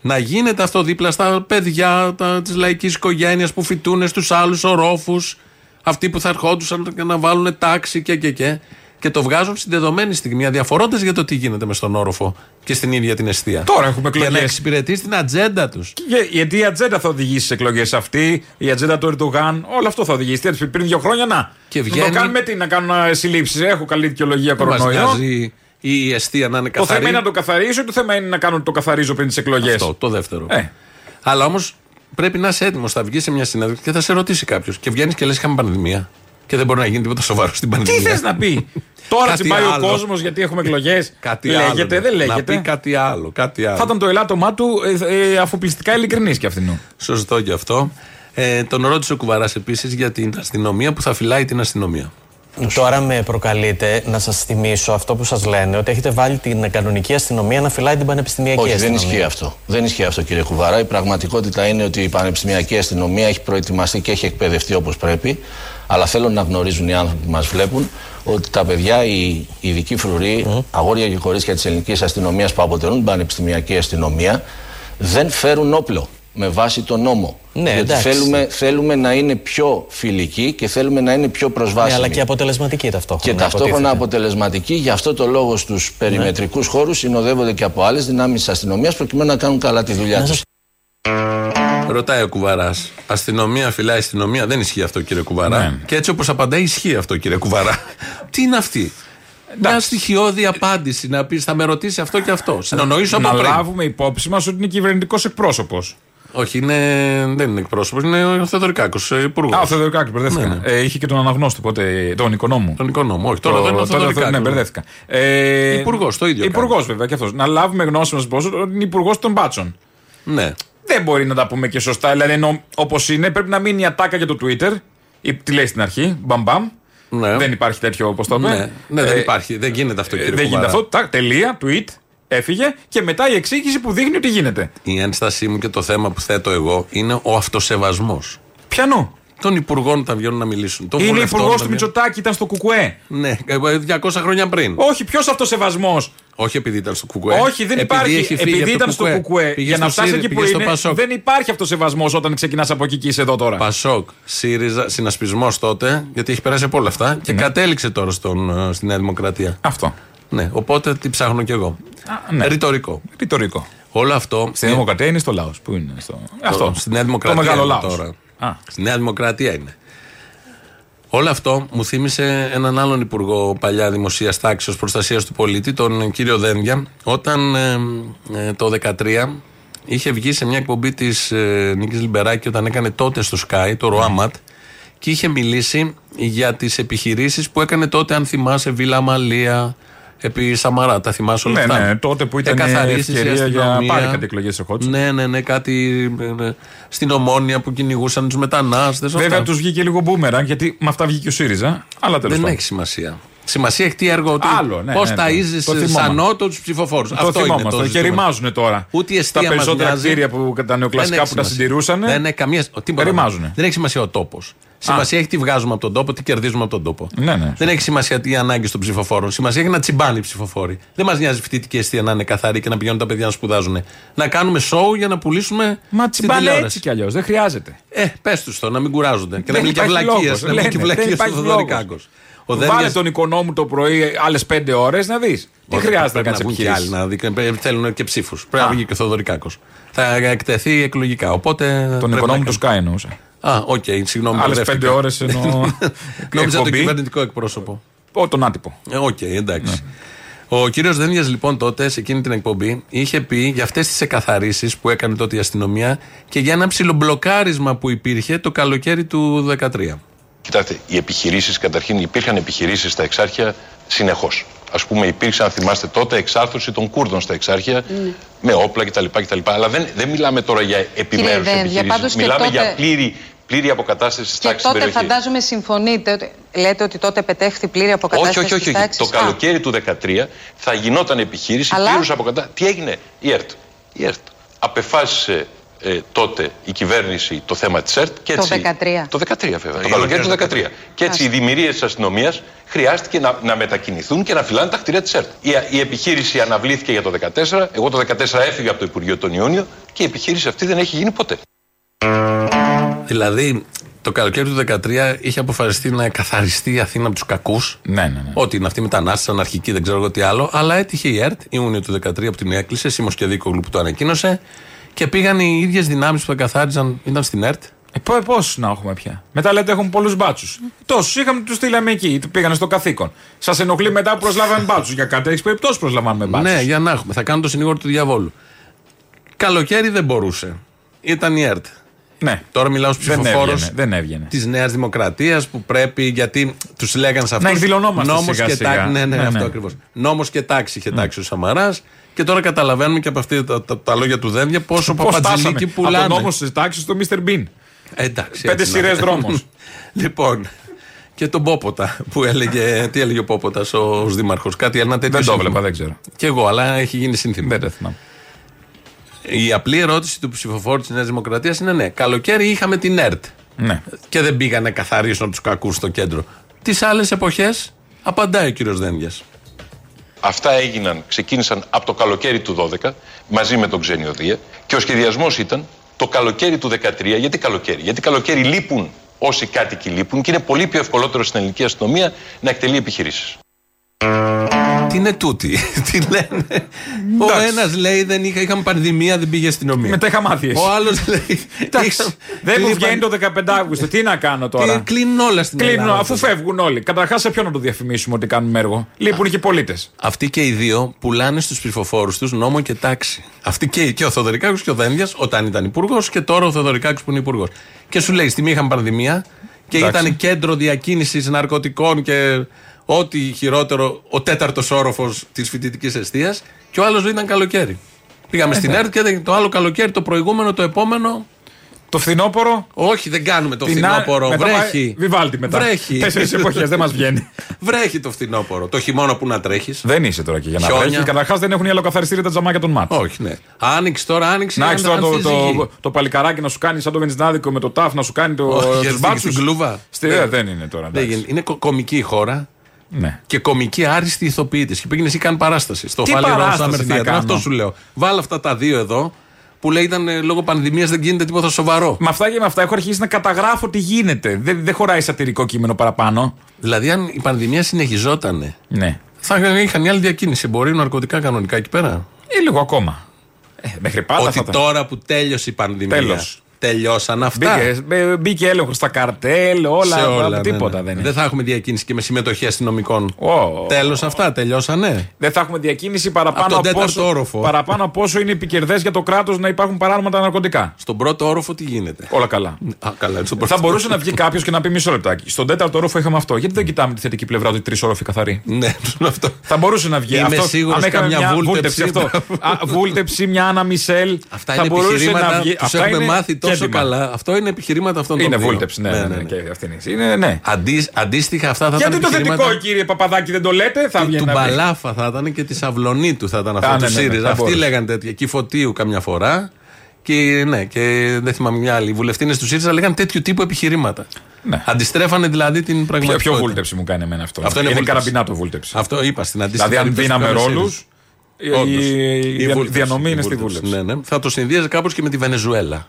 Να γίνεται αυτό δίπλα στα παιδιά της λαϊκής οικογένειας που φοιτούν στους άλλους ορόφους. Αυτοί που θα ερχόντουσαν και να βάλουν τάξη και και και. Και το βγάζουν στην δεδομένη στιγμή, αδιαφορώντας για το τι γίνεται με στον όροφο και στην ίδια την αιστεία. Τώρα έχουμε Για να εκλογές. εξυπηρετήσει την ατζέντα τους. Για- Γιατί η ατζέντα θα οδηγήσει στι εκλογές αυτή, η ατζέντα του Ερντογάν, όλο αυτό θα οδηγήσει. Τι, Πριν δύο χρόνια να. Και Να βγαίνει- το κάνουμε τι, να κάνουν συλλήψεις. Έχω καλή δικαιολογία Δεν μας κορονοϊό. νοιάζει η αιστεία να είναι Το καθαρή. θέμα είναι να το καθαρίσω ή το θέμα είναι να κάνω ότι το καθαρίζω πριν τις εκλογές. Αυτό, το δεύτερο. Ε. Αλλά όμως πρέπει να είσαι έτοιμος. Θα βγεις σε μια συνέντευξη και θα σε ρωτήσει κάποιος. Και βγαίνεις και λες: Είχαμε πανδημία. Και δεν μπορεί να γίνει τίποτα σοβαρό στην Τι πανδημία. θες να πει; [laughs] Τώρα Κάτι τσιμπάει ο άλλο. κόσμος γιατί έχουμε εκλογές. Κάτι Λέγεται, άλλο. δεν Να λέγεται. πει κάτι άλλο. Κάτι άλλο. Θα ήταν το ελάττωμά του ε, ε, αφοπλιστικά ειλικρινής και αυτήν. Σωστό και αυτό. Ε, τον ρώτησε ο Κουβαράς επίσης για την αστυνομία που θα φυλάει την αστυνομία. Τώρα με προκαλείτε να σας θυμίσω αυτό που σας λένε, ότι έχετε βάλει την κανονική αστυνομία να φυλάει την πανεπιστημιακή Όχι, δεν αστυνομία. ισχύει αυτό. Δεν ισχύει αυτό, κύριε Κουβαρά. Η πραγματικότητα είναι ότι η πανεπιστημιακή αστυνομία έχει προετοιμαστεί και έχει εκπαιδευτεί όπως πρέπει. Αλλά θέλω να γνωρίζουν οι άνθρωποι που μας βλέπουν ότι τα παιδιά, οι ειδικοί φρουροί, αγόρια και κορίτσια της ελληνικής αστυνομίας που αποτελούν την πανεπιστημιακή αστυνομία, δεν φέρουν όπλο με βάση τον νόμο. Ναι, Γιατί εντάξει. θέλουμε, θέλουμε να είναι πιο φιλικοί και θέλουμε να είναι πιο προσβάσιμοι. Ναι, αλλά και αποτελεσματική Και ταυτόχρονα. ταυτόχρονα υποτίθεται. αποτελεσματικοί, γι' αυτό το λόγο στους περιμετρικούς χώρους συνοδεύονται και από άλλες δυνάμεις της αστυνομίας προκειμένου να κάνουν καλά τη δουλειά Να τους. σας Ρωτάει ο Κουβαράς. Αστυνομία φυλάει αστυνομία. Δεν ισχύει αυτό, κύριε Κουβαρά. Ναι. Και έτσι όπως απαντάει, ισχύει αυτό, κύριε Κουβαρά. [laughs] Τι είναι αυτή; Μια στοιχειώδη απάντηση να πεις, θα με ρωτήσει αυτό και αυτό. Συνονοήσω από Να πριν. λάβουμε υπόψη μας ότι είναι κυβερνητικός εκπρόσωπος. Όχι, είναι, δεν είναι εκπρόσωπος, είναι ο Θεοδωρικάκος, υπουργός. Α, ο Θεοδωρικάκη, μπερδεύτηκα. Ναι, ναι. Ε, είχε και τον αναγνώστη πότε, τον οικονόμο. Τον οικονόμο. Όχι, τώρα δεν είναι ο τότε- Θεοδωρικάκος. Ναι, μπερδεύτηκα. Ε, Υπουργός, το ίδιο Υπουργός, βέβαια, και αυτός. Να λάβουμε γνώση μας πώς ότι είναι υπουργός των μπάτσων. Ναι. Δεν μπορεί να τα πούμε και σωστά. Δηλαδή, ενώ όπως είναι, πρέπει να μείνει η ατάκα για το Twitter. Ή, τι λέει στην αρχή, μπαμπαμ. Ναι. Δεν υπάρχει τέτοιο όπως το είπε. Ναι, ναι, δεν Ε, υπάρχει. Δεν γίνεται αυτό, ε, κύριε Δεν γίνεται Κουβάρα. αυτό. Τάκ, τελεία, tweet, έφυγε και μετά η εξήγηση που δείχνει ότι γίνεται. Η ένστασή μου και το θέμα που θέτω εγώ είναι ο αυτοσεβασμός Πιανού. των υπουργών όταν βγαίνουν να μιλήσουν. Των Είναι βουλευτών υπουργός όταν του βγαίνουν- Μητσοτάκη, ήταν στο Κουκουέ. Ναι, ε, 200 χρόνια πριν. Όχι, ποιος αυτοσεβασμός; Όχι επειδή ήταν στο κουκουέ. Όχι, δεν Επειδή υπάρχει. έχει φύγει Επειδή από το ήταν στο Κουκουέ. Πήγε Για να στο φτάσει ΣΥΡΙΖΑ, εκεί που πήγε στο είναι, Πασόκ. δεν υπάρχει αυτοσεβασμός όταν ξεκινάς από εκεί και είσαι εδώ τώρα. Πασόκ, ΣΥΡΙΖΑ, συνασπισμός τότε, γιατί έχει περάσει από όλα αυτά και κατέληξε τώρα στον, ε, στη Νέα Δημοκρατία. Αυτό. Ναι, οπότε τι ψάχνω κι εγώ. Α, ναι. Ρητορικό. Ρητορικό. Όλο αυτό. Στη Δημοκρατία είναι στο λαός. Πού είναι. Στο... Αυτό. Στη Νέα Δημοκρατία. Το μεγάλο είναι λαός. Τώρα. Α. Στη Νέα Δημοκρατία είναι. Όλο αυτό μου θύμισε έναν άλλον υπουργό παλιά δημοσίας τάξης προστασίας του πολίτη, τον κύριο Δένδια, όταν ε, ε, το 2013 είχε βγει σε μια εκπομπή της ε, Νίκης Λιμπεράκη όταν έκανε τότε στο Sky, το ΡΟΑΜΑΤ, και είχε μιλήσει για τις επιχειρήσεις που έκανε τότε, αν θυμάσαι, Βίλα Μαλία, επί Σαμαρά. Τα θυμάσαι όλα Ναι, αυτά; ναι, τότε που ήταν Εκαθαρίσεις η ευκαιρία για αστυνομία. πάλι κάτι εκλογές ερχόντουσαν. Ναι, ναι, ναι, κάτι ε, ε, στην Ομόνια που κυνηγούσαν τους μετανάστες. Βέβαια τους βγήκε λίγο μπούμεραν γιατί με αυτά βγήκε ο ΣΥΡΙΖΑ. Αλλά τέλος Δεν πάντων. έχει σημασία. Σημασία έχει τι έργο του. Άλλο, ναι, Πώς ναι, ναι. ταΐζεις Το θυμόμαστε. σαν νότο τους ψηφοφόρους. Το Αυτό είναι θυμόμαστε. το και ζήτημα. ρημάζουν τώρα. Ούτε η αιστεία Τα μας περισσότερα νοιάζει. κτίρια που τα νεοκλασικά Δεν που τα έχει συντηρούσαν. σημασία. Δεν έχει καμία. Τίποτα. Ρημάζουνε. Δεν έχει σημασία ο τόπος. Σημασία έχει τι βγάζουμε από τον τόπο, τι κερδίζουμε από τον τόπο. Ναι, ναι. Δεν έχει σημασία τι ανάγκη των ψηφοφόρων. Σημασία έχει να τσιμπάνε οι ψηφοφόροι. Δεν μας νοιάζει φοιτητική αιστεία να είναι καθαρή και να πηγαίνουν τα παιδιά να σπουδάζουν. Να κάνουμε σοου για να πουλήσουμε. Μα στην τσιμπάνε τηλεόραση. έτσι κι αλλιώς. Δεν χρειάζεται. Ε, πες τους το, να μην κουράζονται. Και να Δεν μην και υπάρχει βλακίες. λόγος. Να μην και Λένε, δεν βλακίε στο υπάρχει Θοδωρικάκος. Λόγος. Ο Βάλε Δένδιας- τον οικονόμου το πρωί άλλες πέντε ώρες να δεις. Τι Όχι, χρειάζεται να πρέπει κάνεις βγουν και άλλοι επιχειρήσει. να δει. Πρέπει- Θέλουν και ψήφους. Πρέπει να βγει και ο Θοδωρικάκος. Θα εκτεθεί εκλογικά. Οπότε. Τον πρέπει οικονόμου να του Sky εννοούσα. Α, οκ, συγγνώμη. Άλλες μπερδεύτηκα. πέντε ώρες εννοώ. [laughs] Νόμιζα το εκπομπή. κυβερνητικό εκπρόσωπο. Ω, τον άτυπο. Ε, Οκ, εντάξει. Ο κύριος Δένδια λοιπόν τότε σε εκείνη την εκπομπή είχε πει για αυτές τις εκαθαρίσεις που έκανε τότε η αστυνομία και για ένα ψιλομπλοκάρισμα που υπήρχε το καλοκαίρι του 2013. Κοιτάξτε, οι επιχειρήσεις, καταρχήν υπήρχαν επιχειρήσεις στα εξάρχεια συνεχώς. Α πούμε, υπήρξε, αν θυμάστε τότε, εξάρθρωση των Κούρδων στα εξάρχεια με όπλα κτλ. κτλ. Αλλά δεν, δεν μιλάμε τώρα για επιμέρους Δένδια, πάντως επιχειρήσεις. και Μιλάμε τότε- για πλήρη, πλήρη αποκατάστασης τη Και τάξης στην τότε περιοχής. φαντάζομαι συμφωνείτε, ότι, λέτε ότι τότε πετέχθη πλήρη αποκατάσταση Όχι, όχι, όχι. της όχι. τάξης. Το Α, καλοκαίρι του 2013 θα γινόταν επιχείρηση Αλλά- πλήρους αποκατάσταση. Τι έγινε, η ΕΡΤ. Η ΕΡΤ απεφάσισε ε, τότε η κυβέρνηση το θέμα της ΕΡΤ και Το έτσι. 13. Το 13 βέβαια. Το καλοκαίρι του 2013. Και έτσι οι δημιουργίες της αστυνομίας χρειάστηκε να, να μετακινηθούν και να φυλάνε τα κτίρια της ΕΡΤ. Η, η επιχείρηση αναβλήθηκε για το 2014. Εγώ το 2014 έφυγα από το Υπουργείο τον Ιούνιο και η επιχείρηση αυτή δεν έχει γίνει ποτέ. Δηλαδή, το καλοκαίρι του 2013 είχε αποφασιστεί να καθαριστεί η Αθήνα από τους κακούς. Ναι, ναι, ναι. Ό,τι είναι αυτοί οι μετανάστες, αναρχικοί, δεν ξέρω εγώ τι άλλο. Αλλά έτυχε η ΕΡΤ, Ιούνιο του 2013 που την έκλεισε, Σίμω και Δίκογλου που το ανακοίνωσε. Και πήγαν οι ίδιες δυνάμεις που καθάριζαν, ήταν στην ΕΡΤ. Ε, Πόσους να έχουμε πια; Μετά λέτε έχουν πολλούς μπάτσους. Τόσους είχαμε, τους στείλαμε εκεί. Πήγανε στο καθήκον. Σας ενοχλεί μετά που προσλάβαμε μπάτσους για κάτι. Έχεις περιπτώσεις που προσλαμβάνουμε μπάτσους. Ναι, για να έχουμε. Θα κάνουν το συνήγορο του διαβόλου. Καλοκαίρι δεν μπορούσε. Ήταν η ΕΡΤ. ναι. Τώρα μιλάω στους Δεν ψηφοφόρους έβγαινε, δεν έβγαινε. της Νέας Δημοκρατίας που πρέπει, γιατί τους λέγανε σε αυτούς. Να εκδηλωνόμαστε σιγά και σιγά. τάξη. Ναι, ναι, Ναι, αυτό ναι. ακριβώς. Νόμος και τάξη είχε τάξει ο Σαμαράς. Και τώρα καταλαβαίνουμε και από αυτά τα, τα, τα λόγια του Δένδια πόσο [laughs] Πώς παπατζηλίκι φτάσαμε από πουλάνε. τον νόμο της τάξη στο Mr. Bean. Ε, εντάξει, Πέντε έτσι να- σειρές δρόμος. [laughs] λοιπόν, και τον Πόποτα που έλεγε. τι έλεγε ο Πόποτα ως δήμαρχος. Κάτι ένα τέτοιο. Δεν το σύνθημα. έβλεπα, δεν ξέρω. Κι εγώ, αλλά έχει γίνει σύνθημα. Δεν το θυμάμαι. Η απλή ερώτηση του ψηφοφόρου της Νέας Δημοκρατίας είναι ναι. Καλοκαίρι είχαμε την ΕΡΤ. Ναι. Και δεν πήγανε να καθαρίσουν από τους κακούς στο κέντρο. Τις άλλες εποχές απαντάει ο κύριος Δένδιας. Αυτά έγιναν, ξεκίνησαν από το καλοκαίρι του 12 μαζί με τον Ξενιωδία και ο σχεδιασμός ήταν το καλοκαίρι του 13. Γιατί καλοκαίρι, Γιατί καλοκαίρι λείπουν όσοι κάτοικοι λείπουν και είναι πολύ πιο ευκολότερο στην ελληνική αστυνομία να εκτελεί επιχειρήσεις. Τι είναι τούτη, [laughs] τι λένε; Ο Εντάξει. ένας λέει δεν είχα, είχαμε πανδημία, δεν πήγε αστυνομία. Μετά είχα μάθει εσύ. Ο άλλος λέει. Εντάξει. είχα- Δεν μου κλείνει βγαίνει το 15 Αύγουστο. Τι να κάνω Τι- τώρα; Κλείνουν όλα στην Κλείνω, Ελλάδα. αφού φεύγουν όλοι. Καταρχάς, σε ποιον να το διαφημίσουμε ότι κάνουμε έργο; Λείπουν και οι πολίτες. Αυτοί και οι δύο πουλάνε στους ψηφοφόρους τους νόμο και τάξη. Αυτοί και, και ο Θοδωρικάκος και ο Δένδιας, όταν ήταν υπουργός, και τώρα ο Θοδωρικάκος που είναι υπουργός. Και σου λέει: Στη μία είχαμε πανδημία και Εντάξει. ήταν κέντρο διακίνησης ναρκωτικών και ό,τι χειρότερο, ο τέταρτος όροφος της φοιτητικής αιστείας. Και ο άλλος ήταν καλοκαίρι. Πήγαμε στην ΕΡΤ και έδειχνε το άλλο καλοκαίρι, το προηγούμενο, το επόμενο. Το φθινόπωρο; Όχι, δεν κάνουμε το την α- φθινόπωρο. μετά Βρέχει. πάει- Βιβάλτη μετά. Βρέχει. Τέσσερις εποχές δεν μας βγαίνει. [laughs] Βρέχει το φθινόπωρο. Το χειμώνα που να τρέχεις. δεν είσαι τώρα και για να Χιόνια. βρέχει. Καταρχάς δεν έχουν οι αλλοκαθαριστήρια τα τζαμάκια των μάτ. Όχι, ναι. Άνοιξη τώρα, άνοιξη. Να έχει αν- τώρα το, ανθίζει η γη. το, το παλικαράκι να σου κάνει σαν το βενζινάδικο με το τάφ να σου κάνει το, Όχι, τους γιατί μπάτσους. στην κλούβα. Στη, Ναι. ε, δεν είναι τώρα. Δεν εντάξει. γίνει. Είναι κο- κομική η χώρα Ναι. και κομική άριστη ηθοποιή τη. Και πήγαινε εσύ κάνει παράσταση. Στο Τι Φάληρο παράσταση Summer να Theater. κάνω; Αυτό σου λέω. Βάλε αυτά τα δύο εδώ που λέει ήταν ε, λόγω πανδημίας δεν γίνεται τίποτα σοβαρό. Με αυτά και με αυτά έχω αρχίσει να καταγράφω τι γίνεται. Δεν, δεν χωράει σατυρικό κείμενο παραπάνω. Δηλαδή, αν η πανδημία συνεχιζόταν, Ναι. θα είχαν άλλη διακίνηση εμπορίου ναρκωτικά κανονικά εκεί πέρα; Ή λίγο ακόμα. Ε, μέχρι πάντα Ότι θα τα- τώρα που τέλειωσε η πανδημία. Τέλος. Τελειώσαν αυτά. Μπήκε, μπε- μπήκε έλεγχος στα καρτέλ, όλα. Σε όλα, τίποτα ναι, ναι. δεν είναι. Δεν θα έχουμε διακίνηση και με συμμετοχή αστυνομικών. Ω. Τέλος αυτά, τελειώσανε. Δεν θα έχουμε διακίνηση παραπάνω Από τον από, τέταρτο όσο, όροφο. παραπάνω από όσο είναι επικερδές για το κράτος να υπάρχουν παράνομα τα ναρκωτικά. Στον πρώτο όροφο τι γίνεται; Όλα καλά. Α, καλά, έτσι, στον πρώτο Θα μπορούσε να βγει κάποιος και να πει μισό λεπτάκι. Στον τέταρτο όροφο είχαμε αυτό. Γιατί δεν κοιτάμε τη θετική πλευρά ότι τρεις όροφοι καθαροί; Ναι, αυτό. Θα μπορούσε να βγει Είμαι αυτό. σίγουρος άμα είχαμε καμιά μια βούλτεψη. αυτό. Α, βούλτεψη, μια Άννα Μισελ. Αυτά θα είναι μπορούσε επιχειρήματα να βγει. που Αυτά έχουμε είναι μάθει τόσο κέντημα. καλά. Αυτό είναι επιχειρήματα αυτών των Είναι δύο. βούλτεψη, ναι, ναι, ναι, και αυτή είναι. είναι. Ναι. Αντίς, αντίστοιχα αυτά θα Γιατί ήταν το επιχειρήματα θετικό, κύριε Παπαδάκη, δεν το λέτε, θα του, βγει του να βγει. Μπαλάφα θα ήταν και της Αυλονίτου θα ήταν αυτό Α, του ναι, ναι, ναι, ΣΥΡΙΖΑ. θα Αυτοί μπορούσε. λέγανε τέτοια. Και η Φωτίου καμιά φορά. Και, ναι, και δεν θυμάμαι μια άλλη. Οι βουλευτίνες του ΣΥΡΙΖΑ λέγανε τέτοιου τύπου επιχειρήματα. Ναι. Αντιστρέφανε δηλαδή την Ποιο, πραγματικότητα. ποιο βούλτεψη μου κάνει εμένα αυτό. Αυτό είναι βούλτεψη. καραμπινάτο βούλτεψη. Αυτό είπα στην αντίστοιχη. Δηλαδή, αν περίπτωση δίναμε τους ρόλους. ΣΥΡΙΖΑ. Η, Όντως. η δια- βούλτεψη, διανομή η είναι στη βούλτεψη. Ναι, ναι. Θα το συνδύαζε κάπως και με τη Βενεζουέλα.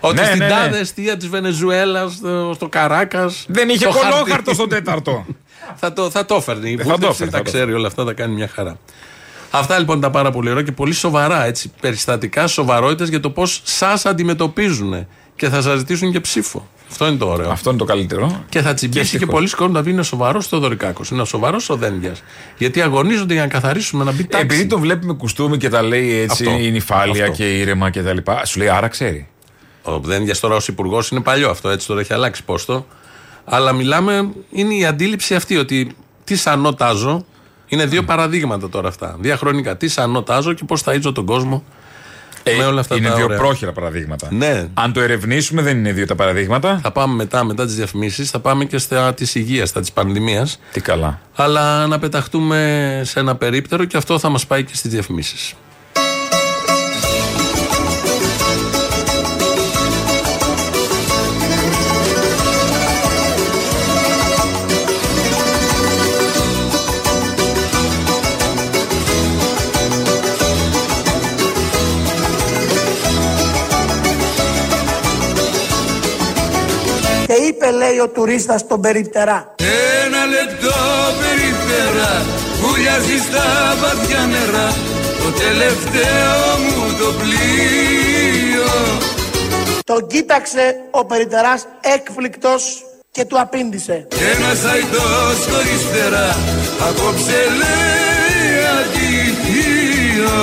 Ότι Ναι, στην ναι, ναι. τάδε αιστεία της Βενεζουέλας, στο, στο Καράκας. Δεν είχε κολόχαρτο στον τέταρτο. [laughs] θα, το, θα το έφερνε. Η θα το βούλτεψη έφερνε, τα θα το ξέρει όλα αυτά, τα κάνει μια χαρά. Αυτά λοιπόν τα πάρα πολύ ωραία και πολύ σοβαρά έτσι, περιστατικά σοβαρότητε για το πώς σας αντιμετωπίζουν και θα σας ζητήσουν και ψήφο. Αυτό είναι το ωραίο. Αυτό είναι το καλύτερο. Και θα τσιμπήσει και, ευτυχώς. πολλοί κόσμοι να πει είναι σοβαρός ο Δωρικάκο. Είναι σοβαρός ο Δένδιας. Γιατί αγωνίζονται για να καθαρίσουμε, να μπει τάξη. Επειδή τον βλέπει με κουστούμι και τα λέει έτσι, Αυτό. είναι νυφάλια Αυτό. και ήρεμα και τα λοιπά. Σου λέει άρα ξέρει. Ο Δένδιας τώρα ως υπουργός είναι παλιό αυτό, έτσι τώρα έχει αλλάξει πόστο. Αλλά μιλάμε, είναι η αντίληψη αυτή ότι τι σανόταζω. Είναι δύο παραδείγματα τώρα αυτά. Διαχρονικά. Τι σανόταζω και πώς θα ίζω τον κόσμο με όλα αυτά Ε, είναι τα δύο ωραία. πρόχειρα παραδείγματα. Ναι. Αν το ερευνήσουμε, δεν είναι δύο τα παραδείγματα. Θα πάμε μετά, μετά τις διαφημίσεις, θα πάμε και στα της υγείας, στα της πανδημίας. Τι καλά. Αλλά να πεταχτούμε σε ένα περίπτερο και αυτό θα μας πάει και στις διαφημίσεις. Είπε λέει ο τουρίστας στον περιπτερά. Ένα λεπτό περιφέρα βουλιάζει στα βαθιά νερά. Το τελευταίο μου το πλοίο. Τον κοίταξε ο περιπτεράς έκπληκτος και του απήντησε. Ένας αϊτός χωρίς φτερά απόψε λέει αντίο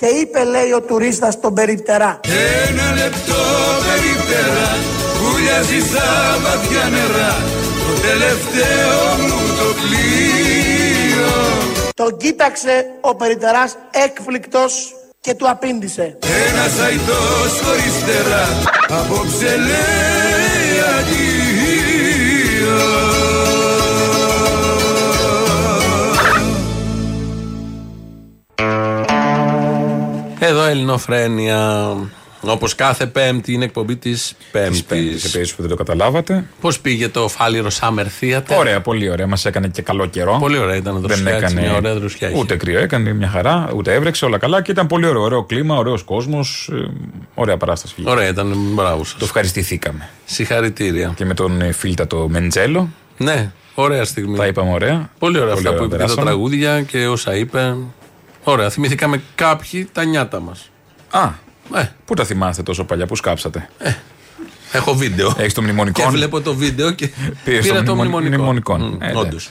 Και είπε λέει ο τουρίστας στον περιπτερά. Ένα λεπτό περιφέρα βουλιάζει στα βαθιά νερά. Το τελευταίο μου το πλοίο. Τον κοίταξε ο περιπτεράς έκπληκτος και του απήντησε. Ένας αϊτός χωρίς φτερά. Απόψε λέει αντίο Εδώ Ελληνοφρένια. Όπως κάθε Πέμπτη είναι εκπομπή της Πέμπτης. Πέμπτης, σε περίπτωση που δεν το καταλάβατε. Πώς πήγε το Φάληρο Summer Theater; Ωραία, πολύ ωραία. Μας έκανε και καλό καιρό. Πολύ ωραία ήταν το Δεν δροσιά, έτσι, έκανε μια ωραία δροσιά είχε. ούτε κρύο, έκανε μια χαρά, ούτε έβρεξε, όλα καλά και ήταν πολύ ωραίο. Ωραίο κλίμα, ωραίος κόσμος. Ωραία παράσταση. Ωραία ήταν, μπράβο σας. Το ευχαριστηθήκαμε. Συγχαρητήρια. Και με τον ε, φίλτατο Μεντζέλο. Ναι, ωραία στιγμή. Τα είπαμε ωραία. Πολύ ωραία αυτά που είπε και τα περάσαμε. τραγούδια και όσα είπε. Ωραία, θυμηθήκαμε κάποιοι τα νιάτα μας. Α, Ε, πού τα θυμάστε τόσο παλιά, πού σκάψατε; έχω βίντεο. Έχεις το μνημονικό; Και βλέπω το βίντεο και Πήρες πήρα το το μνημο- μνημονικό. μνημονικών. Μμ, Ε, όντως.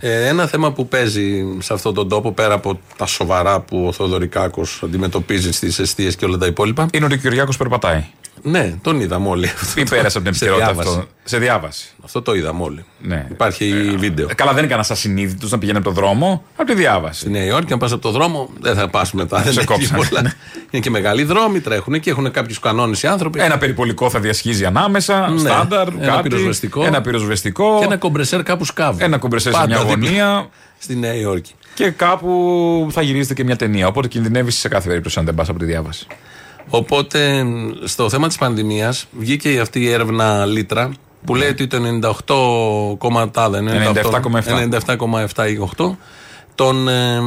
Ε, ένα θέμα που παίζει σε αυτόν τον τόπο πέρα από τα σοβαρά που ο Θοδωρικάκος αντιμετωπίζει στις αιστείες και όλα τα υπόλοιπα Είναι ότι ο Κυριάκος περπατάει. Ναι, τον είδαμε όλοι. Ή πέρασε από την Σε επικαιρότητα διάβαση. αυτό. Σε διάβαση. Αυτό το είδαμε όλοι. Ναι. Υπάρχει βίντεο. Ε, Καλά, δεν είναι κανένα ασυνείδητο να πηγαίνει από το δρόμο, από τη διάβαση. Στη Νέα Υόρκη, αν πας από το δρόμο, δεν θα πας μετά. Σε Δεν έχει κόψανε. πολλά. Είναι και μεγάλοι δρόμοι, τρέχουν και έχουν κάποιους κανόνες οι άνθρωποι. Ένα περιπολικό θα διασχίζει ανάμεσα, Ναι. στάνταρ, Ένα κάτι, πυροσβεστικό. Ένα πυροσβεστικό. Και ένα κομπρεσέρ κάπου σκάβει. Ένα κομπρεσέρ σε Πάντα μια δίπλα. γωνία. Στη Νέα Υόρκη. Και κάπου θα γυρίζεται και μια ταινία. Οπότε κινδυνεύεις σε κάθε περίπτωση αν δεν πας από τη διάβαση. Οπότε στο θέμα της πανδημίας βγήκε αυτή η έρευνα Λίτρα που λέει ότι το 98 κομματάδα, 97,7. 97,7 ή 8 των ε,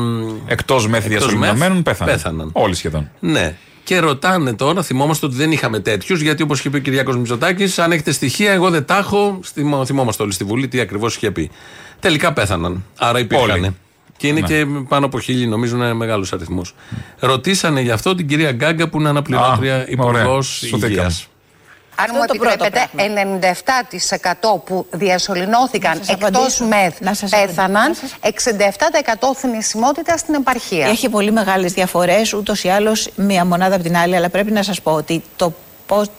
Εκτός μεθ διασωληνωμένων μεθ πέθαναν. πέθαναν. Όλοι σχεδόν. Ναι. Και ρωτάνε τώρα, θυμόμαστε ότι δεν είχαμε τέτοιους, γιατί όπως είχε πει ο Κυριάκος Μητσοτάκης, αν έχετε στοιχεία, εγώ δεν τα έχω. Θυμό- Θυμόμαστε όλοι στη Βουλή τι ακριβώς είχε πει. Τελικά πέθαναν. Άρα υπήρχαν. Όλοι. Και είναι Ναι. και πάνω από χίλιοι, νομίζω είναι μεγάλο αριθμό. Ρωτήσανε γι' αυτό την κυρία Γκάγκα, που είναι αναπληρώτρια Α, υπουργός ωραία. Σωθήκαμε. υγείας. Αν μου το πρώτο επιτρέπετε, 97% που διασωληνώθηκαν Να σας εκτός απαντήσω. ΜΕΘ Να σας πέθαναν, απαντήσω. 67% θνησιμότητα στην επαρχία. Έχει πολύ μεγάλες διαφορές ούτως ή άλλως μία μονάδα από την άλλη, αλλά πρέπει να σας πω ότι το πώς-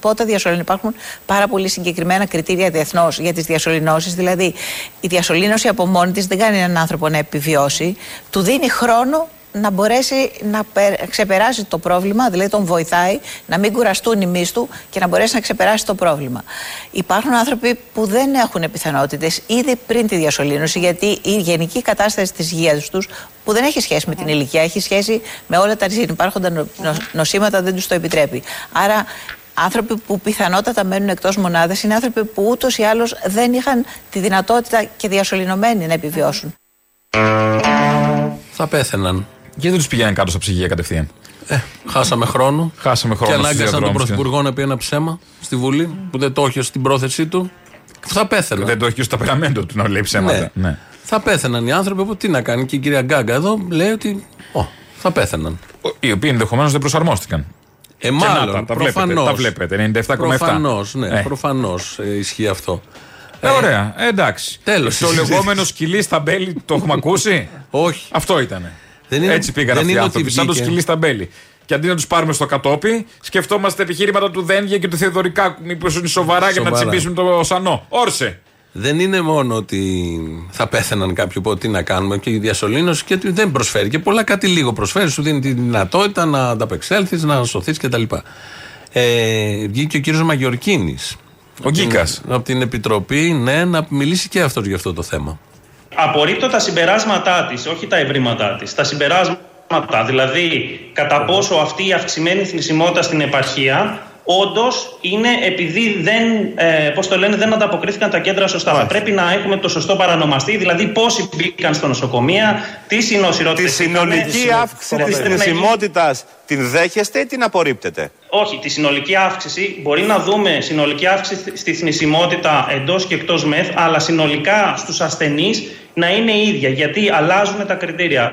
πότε διασωληνώνουν. Υπάρχουν πάρα πολύ συγκεκριμένα κριτήρια διεθνώς για τις διασωληνώσεις. Δηλαδή, η διασωλήνωση από μόνη της δεν κάνει έναν άνθρωπο να επιβιώσει. Του δίνει χρόνο να μπορέσει να πε- ξεπεράσει το πρόβλημα, δηλαδή τον βοηθάει να μην κουραστούν οι μυς του και να μπορέσει να ξεπεράσει το πρόβλημα. Υπάρχουν άνθρωποι που δεν έχουν πιθανότητες ήδη πριν τη διασωλήνωση, γιατί η γενική κατάσταση της υγείας τους, που δεν έχει σχέση με την ηλικία, έχει σχέση με όλα τα υπάρχοντα νο- νο- νοσήματα, δεν τους το επιτρέπει. Άρα, άνθρωποι που πιθανότατα μένουν εκτός μονάδας είναι άνθρωποι που ούτως ή άλλως δεν είχαν τη δυνατότητα και διασωληνωμένοι να επιβιώσουν. Θα πέθαιναν. Γιατί δεν τους πηγαίνουν κάτω στα ψυγεία κατευθείαν; Ε, χάσαμε χρόνο. Χάσαμε χρόνο Και στους ανάγκασαν τον διαδρόμους και- Πρωθυπουργό να πει ένα ψέμα στη Βουλή που δεν το είχε στην πρόθεσή του. Θα πέθαιναν. Δεν το έχει και στο ταπεραμέντο του να λέει ψέματα. Ναι. Ναι. Θα πέθαιναν οι άνθρωποι. Οπότε τι να κάνει. Και η κυρία Γκάγκα εδώ λέει ότι. Ω, θα πέθαιναν. Οι οποίοι ενδεχομένως δεν προσαρμόστηκαν. Ε, Και μάλλον. να τα, τα βλέπετε, προφανώς. τα βλέπετε. 97,7. Προφανώς, ναι, Ε. προφανώς ισχύει αυτό. Ε, ωραία, ε, εντάξει. Τέλος. Το λεγόμενο σκυλί στα μπέλη το έχουμε [laughs] ακούσει; Όχι. Αυτό ήταν. Δεν είναι- Έτσι πήγαν δεν αυτοί οι είναι ότι άνθρωποι. Σαν το βγήκε. σκυλί στα μπέλη. Και αντί να τους πάρουμε στο κατόπι, σκεφτόμαστε επιχείρηματα του Δένγια και του Θεοδωρικάκου. Μήπως είναι σοβαρά για να Σοβαρά. τσιμπήσουν το σανό. Όρσε. Δεν είναι μόνο ότι θα πέθαναν κάποιοι που τι να κάνουμε και η διασωλήνωση και ότι δεν προσφέρει. Και πολλά κάτι λίγο προσφέρει. Σου δίνει τη δυνατότητα να ανταπεξέλθεις, να σωθείς κτλ. Ε, βγήκε ο κύριος Μαγιορκίνης. Ο Γκίκας. Από την Επιτροπή, ναι, να μιλήσει και αυτός για αυτό το θέμα. Απορρίπτω τα συμπεράσματά της, όχι τα ευρήματά της. Τα συμπεράσματα, δηλαδή κατά πόσο αυτή η αυξημένη θνησιμότητα στην επαρχία όντως είναι επειδή δεν, ε, πώς το λένε, δεν ανταποκρίθηκαν τα κέντρα σωστά. Θα πρέπει να έχουμε το σωστό παρανομαστή, δηλαδή πόσοι μπήκαν στο νοσοκομεία, τι συνοσυρότητε. Τη συνολική αύξηση της θνησιμότητας την δέχεστε ή την απορρίπτετε; Όχι, τη συνολική αύξηση μπορεί να δούμε συνολική αύξηση στη θνησιμότητα εντός και εκτός ΜΕΘ, αλλά συνολικά στους ασθενείς να είναι ίδια, γιατί αλλάζουν τα κριτήρια.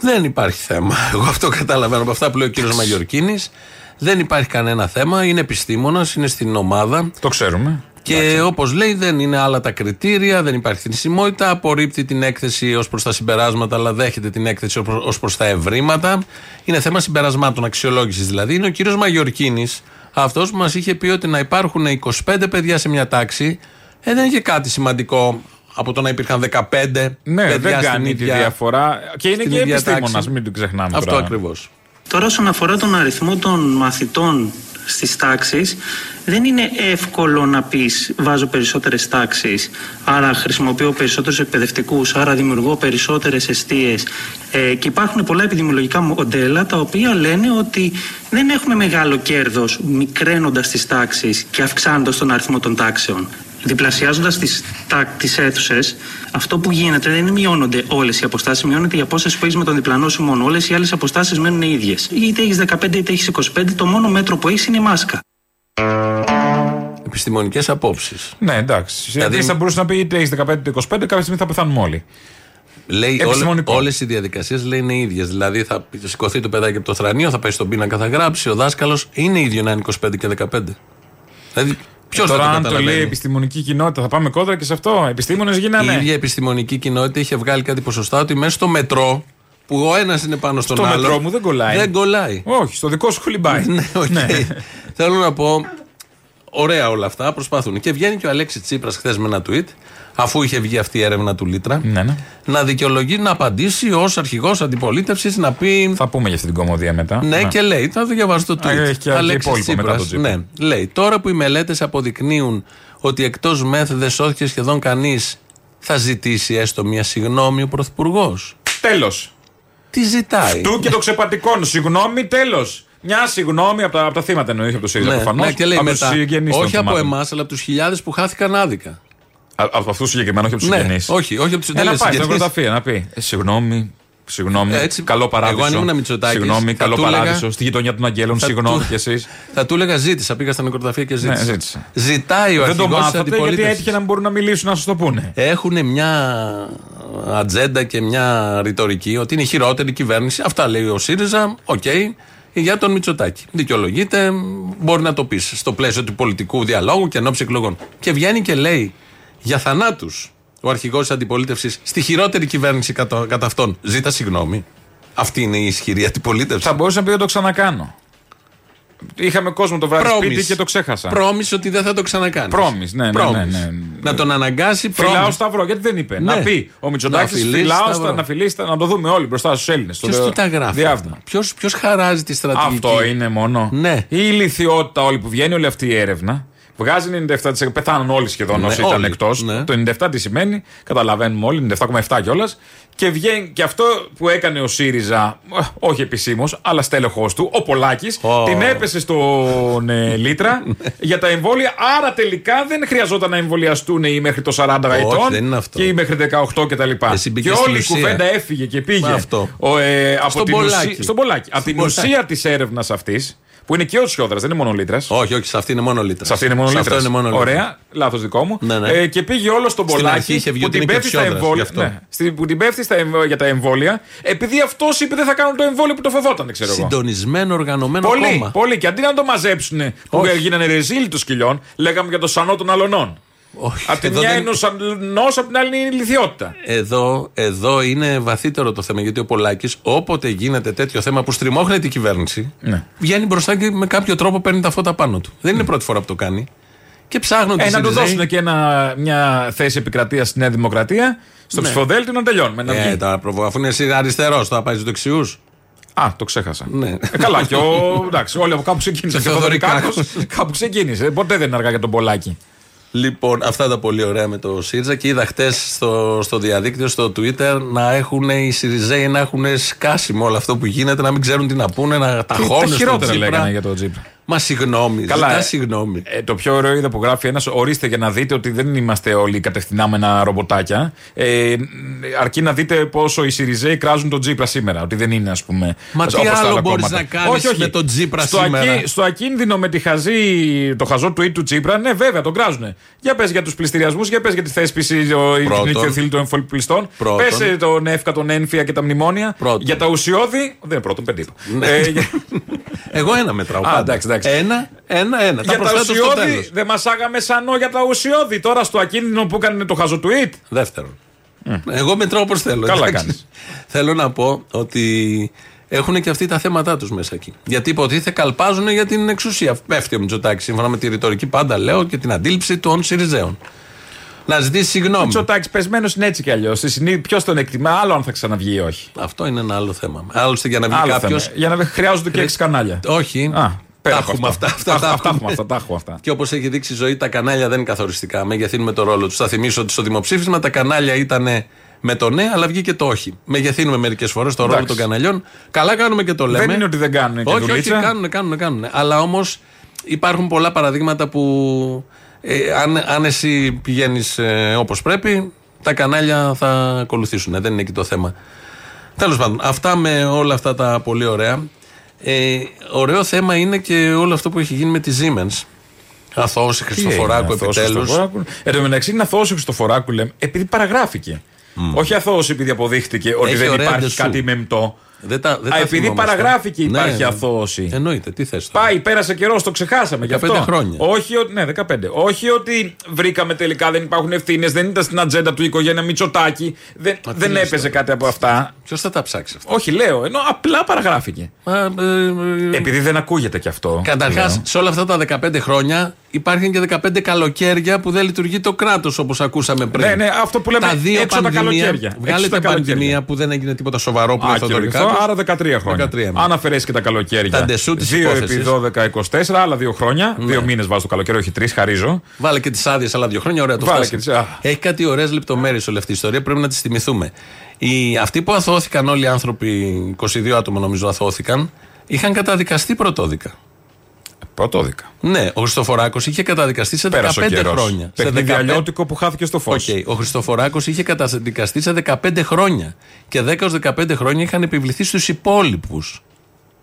Δεν υπάρχει θέμα. Εγώ αυτό καταλαβαίνω από αυτά που λέει ο κύριος Μαγιορκίνης. Δεν υπάρχει κανένα θέμα. Είναι επιστήμονας, είναι στην ομάδα. Το ξέρουμε. Και όπως λέει, δεν είναι άλλα τα κριτήρια, δεν υπάρχει θνησιμότητα. Απορρίπτει την έκθεση ως προς τα συμπεράσματα, αλλά δέχεται την έκθεση ως προ τα ευρήματα. Είναι θέμα συμπερασμάτων, αξιολόγησης δηλαδή. Είναι ο κύριος Μαγιορκίνης, αυτός που μας είχε πει ότι να υπάρχουν 25 παιδιά σε μια τάξη, ε, δεν είχε κάτι σημαντικό από το να υπήρχαν 15 Ναι, παιδιά δεν στην κάνει τη ίδια, διαφορά. Και είναι στην και ίδια επιστήμονας, τάξη. μην το ξεχνάμε. Αυτό τώρα. ακριβώς. Τώρα όσον αφορά τον αριθμό των μαθητών στις τάξεις δεν είναι εύκολο να πεις βάζω περισσότερες τάξεις άρα χρησιμοποιώ περισσότερους εκπαιδευτικούς άρα δημιουργώ περισσότερες αιστείες ε, και υπάρχουν πολλά επιδημιολογικά μοντέλα τα οποία λένε ότι δεν έχουμε μεγάλο κέρδος μικραίνοντας τις τάξεις και αυξάνοντας τον αριθμό των τάξεων Διπλασιάζοντας τις τις αίθουσες, αυτό που γίνεται δεν είναι μειώνονται όλες οι αποστάσεις, μειώνεται η απόσταση που έχεις με τον διπλανό σου μόνο. Όλες οι άλλες αποστάσεις μένουν οι ίδιες. Είτε έχεις 15 είτε έχεις 25, το μόνο μέτρο που έχεις είναι η μάσκα. Επιστημονικές απόψεις. Ναι, εντάξει. Δηλαδή- Δηλαδή θα μπορούσε να πει είτε έχεις 15 είτε 25, κάποια στιγμή θα πεθάνουμε όλοι. Λέει Επιστημονικό. όλες οι διαδικασίες λέει είναι ίδιες. Δηλαδή θα σηκωθεί το παιδάκι από το θρανίο, θα πάει στον πίνακα, θα γράψει. Ο δάσκαλος είναι ίδιο να είναι 25 και 15. Δηλαδή, ποιος Ε, θα το Τώρα, αν το λέει η καταλαβαίνει; επιστημονική κοινότητα, θα πάμε κόντρα και σε αυτό. Επιστήμονες Η γίνανε. ίδια επιστημονική κοινότητα είχε βγάλει κάτι ποσοστά ότι μέσα στο μετρό που ο ένας είναι πάνω στον Στο άλλο. μετρό μου δεν κολλάει. Δεν κολλάει. Όχι, στο δικό σου κολυμπάει. [laughs] ναι, οκ. Θέλω να πω, ωραία όλα αυτά, προσπαθούν. Και βγαίνει και ο Αλέξης Τσίπρας χθες με ένα tweet, αφού είχε βγει αυτή η έρευνα του Λίτρα, Ναι, ναι. να δικαιολογεί, να απαντήσει ως αρχηγός αντιπολίτευσης, να πει. Θα πούμε για αυτή την κομμωδία μετά. Ναι, και λέει, θα διαβάσω το tweet. Α, έχει και Αλέξης υπόλοιπο μετά Τσίπρας, τον Τσίπρα. Ναι, λέει, τώρα που οι μελέτες αποδεικνύουν ότι εκτός μεθ δεν σώθηκε σχεδόν κανείς, θα ζητήσει έστω μια συγγνώμη ο Πρωθυπουργός. Τέλος. Τι ζητάει; Του και το ξεπατικών. Συγγνώμη, τέλος. Μια συγγνώμη από τα, από τα θύματα εννοεί, όχι από το ΣΥΡΙΖΑ Ναι, προφανώς. ναι, και λέει από μετά, τους συγγενείς των όχι από θυμάτων. εμάς, αλλά από τους χιλιάδες που χάθηκαν άδικα. Α- Από αυτούς συγκεκριμένα, όχι από τους Ναι, συγγενείς. όχι, όχι από τους- Ε, δεν να λέει πάει στην συγγενείς. νεκροταφεία να πει. ε, Συγγνώμη, συγγνώμη. Έτσι, καλό παράδεισο. εγώ αν ήμουν Μητσοτάκης, Συγγνώμη, θα καλό του έλεγα- παράδεισο. Στη γειτονιά των Αγγέλων, Θα συγγνώμη του- κι εσείς. Θα του έλεγα ζήτησα, πήγα στα νεκροταφεία και ζήτησα. Ναι, ζήτησε. Ζητάει ο Δεν το αρχηγός της μάθατε γιατί αντιπολίτευσης. έτυχε να μπορούν να μιλήσουν, να σας το πούνε. Έχουν μια ατζέντα και μια ρητορική ότι είναι η χειρότερη κυβέρνηση. Αυτά λέει ο ΣΥΡΙΖΑ. Οκ. Για τον Μητσοτάκη. Δικαιολογείται, μπορεί να το πεις στο πλαίσιο του πολιτικού διαλόγου και ενόψη εκλογών. Και βγαίνει και λέει για θανάτους ο αρχηγός της αντιπολίτευσης στη χειρότερη κυβέρνηση κατά, κατά αυτόν. Ζήτα συγγνώμη. Αυτή είναι η ισχυρή αντιπολίτευση. Θα μπορούσα να πει ότι το ξανακάνω. Είχαμε κόσμο το βράδυ σπίτι και το ξέχασα. Πρόμισε ότι δεν θα το ξανακάνεις. Πρόμις, ναι, ναι, ναι, ναι. Να τον αναγκάσει Φυλάω πρόμις. σταυρό, γιατί δεν είπε. Ναι. Να πει ο Μητσοτάκης, Να φιλήσει φυλάω σταυρό. στα, να φιλήσει, τα- να το δούμε όλοι μπροστά στους Έλληνες. Ποιος του τα γράφει. Ποιος χαράζει τη στρατηγική; Αυτό είναι μόνο. Ναι. Η ηλικιότητα όλη που βγαίνει, όλη αυτή η έρευνα. Βγάζει 97%. Πεθάνουν όλοι σχεδόν Ναι, όσοι ήταν όλοι. εκτός. Ναι. Το 97 τι σημαίνει, καταλαβαίνουμε όλοι, 97,7 κιόλας. Και βγαίνει και αυτό που έκανε ο ΣΥΡΙΖΑ, ε, όχι επισήμως, αλλά στέλεχος του, ο Πολάκης, την έπεσε στον ε, Λίτρα [laughs] για τα εμβόλια. Άρα τελικά δεν χρειαζόταν να εμβολιαστούν οι μέχρι το 40 Όχι, ετών δεν είναι αυτό. και οι μέχρι 18 κτλ. Εσύ Και μπήκες στην όλη η ουσία. κουβέντα έφυγε και πήγε Μα αυτό. ο, ε, από Στον την Πολάκη. ουσία, στον Πολάκη. Από Στον την Πολάκη. ουσία της έρευνας αυτής, που είναι και ο Τσιόδρα, δεν είναι μόνο ο Λύτρας. Όχι, όχι, σε αυτή είναι μόνο Λύτρας. Σε αυτή είναι μόνο Σε Λύτρας. αυτό είναι μόνο Λύτρας. Ωραία, λάθος δικό μου. Ναι, ναι. Ε, και πήγε όλος στον Στην Πολάκη αρχή είχε βγει που ότι την είναι και πέφτει στα Τσιόδρας, εμβόλια. γι' αυτό. Ναι, στη- που την πέφτει στα εμβ- για τα εμβόλια, επειδή αυτός είπε δεν θα κάνουν το εμβόλιο που το φοβόταν, ξέρω εγώ. Συντονισμένο, οργανωμένο Πολύ, κόμμα. πολύ. Και αντί να το μαζέψουν που Όχι. γίνανε ρεζίλι των σκυλιών, λέγαμε για το σανό των αλωνών. Όχι, Απ' τη εδώ μια δεν- είναι ο σανό, απ' την άλλη είναι η ηλιθιότητα. Εδώ, εδώ είναι βαθύτερο το θέμα γιατί ο Πολάκης, όποτε γίνεται τέτοιο θέμα που στριμώχνει την κυβέρνηση, Ναι. βγαίνει μπροστά και με κάποιο τρόπο παίρνει τα φώτα πάνω του. Δεν είναι πρώτη φορά που το κάνει. Και ψάχνουν Ε, τις να του Σιριζέοι. δώσουν και ένα, μια θέση επικρατείας στη Νέα Δημοκρατία, στο Ναι. ψηφοδέλτιο να τελειώνουμε. Να Ε, βγει. τώρα προβο- αφού είναι εσύ αριστερός, θα πάει στους δεξιούς. Α, το ξέχασα. Ναι. Ε, καλά, και ο. Εντάξει, όλοι από κάπου ξεκίνησαν. Και Και ο Θεοδωρικάκος. Θεοδωρικάκος κάπου ξεκίνησε. Ποτέ δεν είναι αργά για τον Πολάκη. Λοιπόν, αυτά τα πολύ ωραία με το ΣΥΡΙΖΑ και είδα χτες στο, στο διαδίκτυο, στο Twitter, να έχουν οι ΣΥΡΙΖΑΙ να έχουν σκάσει με όλο αυτό που γίνεται, να μην ξέρουν τι να πούνε, να τα Τι- χώνουν Τα στον χειρότερα Τσίπρα. λέγανε για τον Τσίπρα. Μα συγγνώμη, Καλά, ζητά ε, συγγνώμη. Ε, το πιο ωραίο είδα που γράφει ένας, ορίστε για να δείτε ότι δεν είμαστε όλοι κατευθυνάμενα ρομποτάκια. Ε, αρκεί να δείτε πόσο οι Σιριζέοι κράζουν τον Τζίπρα σήμερα. Ότι δεν είναι, ας πούμε. Μα όπως τι τα άλλο άλλα μπορείς κόμματα. να κάνεις με τον Τζίπρα στο σήμερα; ακί- στο ακίνδυνο με τη χαζή, το χαζό tweet του Τσίπρα, ναι, βέβαια, τον κράζουν. Για πες για τους πληστηριασμούς, για πες για τη θέσπιση ο- η Πρώτον. νοικιοθήλη των εμφολιπλιστών. Πρώτον. Πες τον ΕΦΚΑ, τον ΕΝΦΙΑ και τα μνημόνια. Πρώτον. Για τα ουσιώδη. Δεν είναι πρώτον, πέντε είπα. Ναι. [laughs] Ε, για- Εγώ ένα μετράω. Α, πάντα. εντάξει, εντάξει. Ένα, ένα, ένα. για τα προσθέτω στο ουσιώδη τέλος. δεν μασάγαμε σανό για τα ουσιώδη. Τώρα στο ακίνδυνο που έκανε το χαζό tweet. Δεύτερον. Εγώ μετράω όπως θέλω. Καλά εντάξει. κάνεις. Θέλω να πω ότι έχουν και αυτοί τα θέματα τους μέσα εκεί. Γιατί υποτίθεται καλπάζουν για την εξουσία. Πέφτει ο Μητσοτάκης σύμφωνα με τη ρητορική πάντα λέω και την αντίληψη των Σιριζέων. Να ζητήσει συγγνώμη. Τσοτάκης πεσμένος είναι έτσι κι αλλιώς. Ποιος τον εκτιμά, άλλο αν θα ξαναβγεί ή όχι. Αυτό είναι ένα άλλο θέμα. Άλλωστε για να βγει Άλλο κάποιο. θέμα. Για να χρειάζονται και έξι κανάλια. Όχι. Α, πέρα τα από έχουμε αυτό. αυτά. Αυτά, Αυτά- τα αυτά έχουμε. έχουμε αυτά, τα έχουμε αυτά. Και όπως έχει δείξει η ζωή, τα κανάλια δεν είναι καθοριστικά. Μεγεθύνουμε το ρόλο τους. Θα θυμίσω ότι στο δημοψήφισμα τα κανάλια ήταν με το ναι, αλλά βγήκε το όχι. Μεγεθύνουμε μερικές φορές το ρόλο Εντάξει. των καναλιών. Καλά κάνουμε και το λέμε. Δεν είναι ότι δεν κάνουν και όχι, όχι, δουλίτσα. κάνουν, κάνουν, κάνουν. Αλλά όμως υπάρχουν πολλά παραδείγματα που ε, αν, αν εσύ πηγαίνεις ε, όπως πρέπει, τα κανάλια θα ακολουθήσουν. Δεν είναι εκεί το θέμα. Τέλος πάντων, αυτά με όλα αυτά τα πολύ ωραία. Ε, ωραίο θέμα είναι και όλο αυτό που έχει γίνει με τη Siemens. Αθώος Χριστοφοράκου επιτέλους. Εν τω μεταξύ είναι αθώος Χριστοφοράκου, λέμε, επειδή παραγράφηκε. Όχι αθώος επειδή αποδείχτηκε ότι Έχει δεν ωραία υπάρχει ντεσού. κάτι μεμτό. Δεν τα, δεν Α, τα επειδή θυμόμαστε. παραγράφει και Ναι, υπάρχει ναι. αθώωση. Εννοείται, τι θες. Πάει, πέρασε καιρός, το ξεχάσαμε γι' 15 αυτό. χρόνια. Όχι, ότι- ναι, 15. Όχι ότι βρήκαμε τελικά δεν υπάρχουν ευθύνες, δεν ήταν στην ατζέντα του η οικογένεια Μητσοτάκη. Δεν, Μα τι δεν λες έπαιζε κάτι από αυτά. Ποιος θα τα ψάξει αυτά. Όχι, λέω, ενώ απλά παραγράφηκε. Μα, ε, ε, Επειδή δεν ακούγεται κι αυτό. Καταρχάς, λέω. σε όλα αυτά τα 15 χρόνια υπάρχουν και 15 καλοκαίρια που δεν λειτουργεί το κράτος όπως ακούσαμε πριν. Ναι, ναι, αυτό που λέμε τα δύο έξω τα πανδημία, καλοκαίρια. Έξω Βγάλετε τα καλοκαίρια. πανδημία που δεν έγινε τίποτα σοβαρό που Α, είναι και Θοδωρικά. οργιστό, άρα 13 χρόνια. 13, ναι. Αν αφαιρέσει και τα καλοκαίρια. Τα ντεσού της 2 υπόθεσης. επί 12, 24, άλλα δύο χρόνια. Ναι. Δύο μήνες βάζω το καλοκαίρι, όχι τρεις, χαρίζω. Βάλε και τις άδειες άλλα δύο χρόνια, ωραία το Βάλε φτάσαμε. και τις- α. Έχει κάτι ωραίες λεπτομέρειες όλη αυτή η ιστορία, πρέπει να τις θυμηθούμε. Οι, αυτοί που αθωώθηκαν όλοι οι άνθρωποι, 22 άτομα νομίζω αθωώθηκαν, είχαν καταδικαστεί πρωτόδικα. Πρωτόδικα. Ναι, ο Χριστοφοράκος είχε καταδικαστεί σε 15 Πέρασε ο καιρός. χρόνια. Σε Παιχνίδι 15 αλλιώτικο που χάθηκε στο φως. Οκ, Ο Χριστοφοράκος είχε καταδικαστεί σε 15 χρόνια. Και 10-15 χρόνια είχαν επιβληθεί στους υπόλοιπους.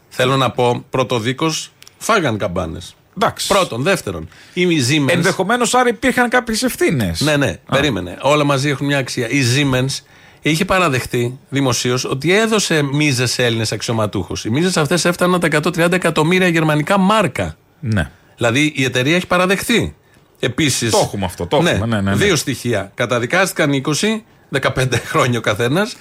Θέλω να πω, πρωτοδίκω φάγαν καμπάνες. Εντάξει. Πρώτον. Δεύτερον, η Siemens. Ενδεχομένως άρα υπήρχαν κάποιες ευθύνες. Ναι, ναι, περίμενε. Όλα μαζί έχουν μια αξία. Η Siemens είχε παραδεχτεί δημοσίως ότι έδωσε μίζες σε Έλληνες αξιωματούχους. Οι μίζες αυτές έφταναν τα 130 εκατομμύρια γερμανικά μάρκα. Ναι. Δηλαδή η εταιρεία έχει παραδεχτεί. Επίσης. Το έχουμε αυτό, το έχουμε, ναι, ναι, ναι. Δύο στοιχεία. Καταδικάστηκαν 20, 15 [laughs] χρόνια ο καθένας,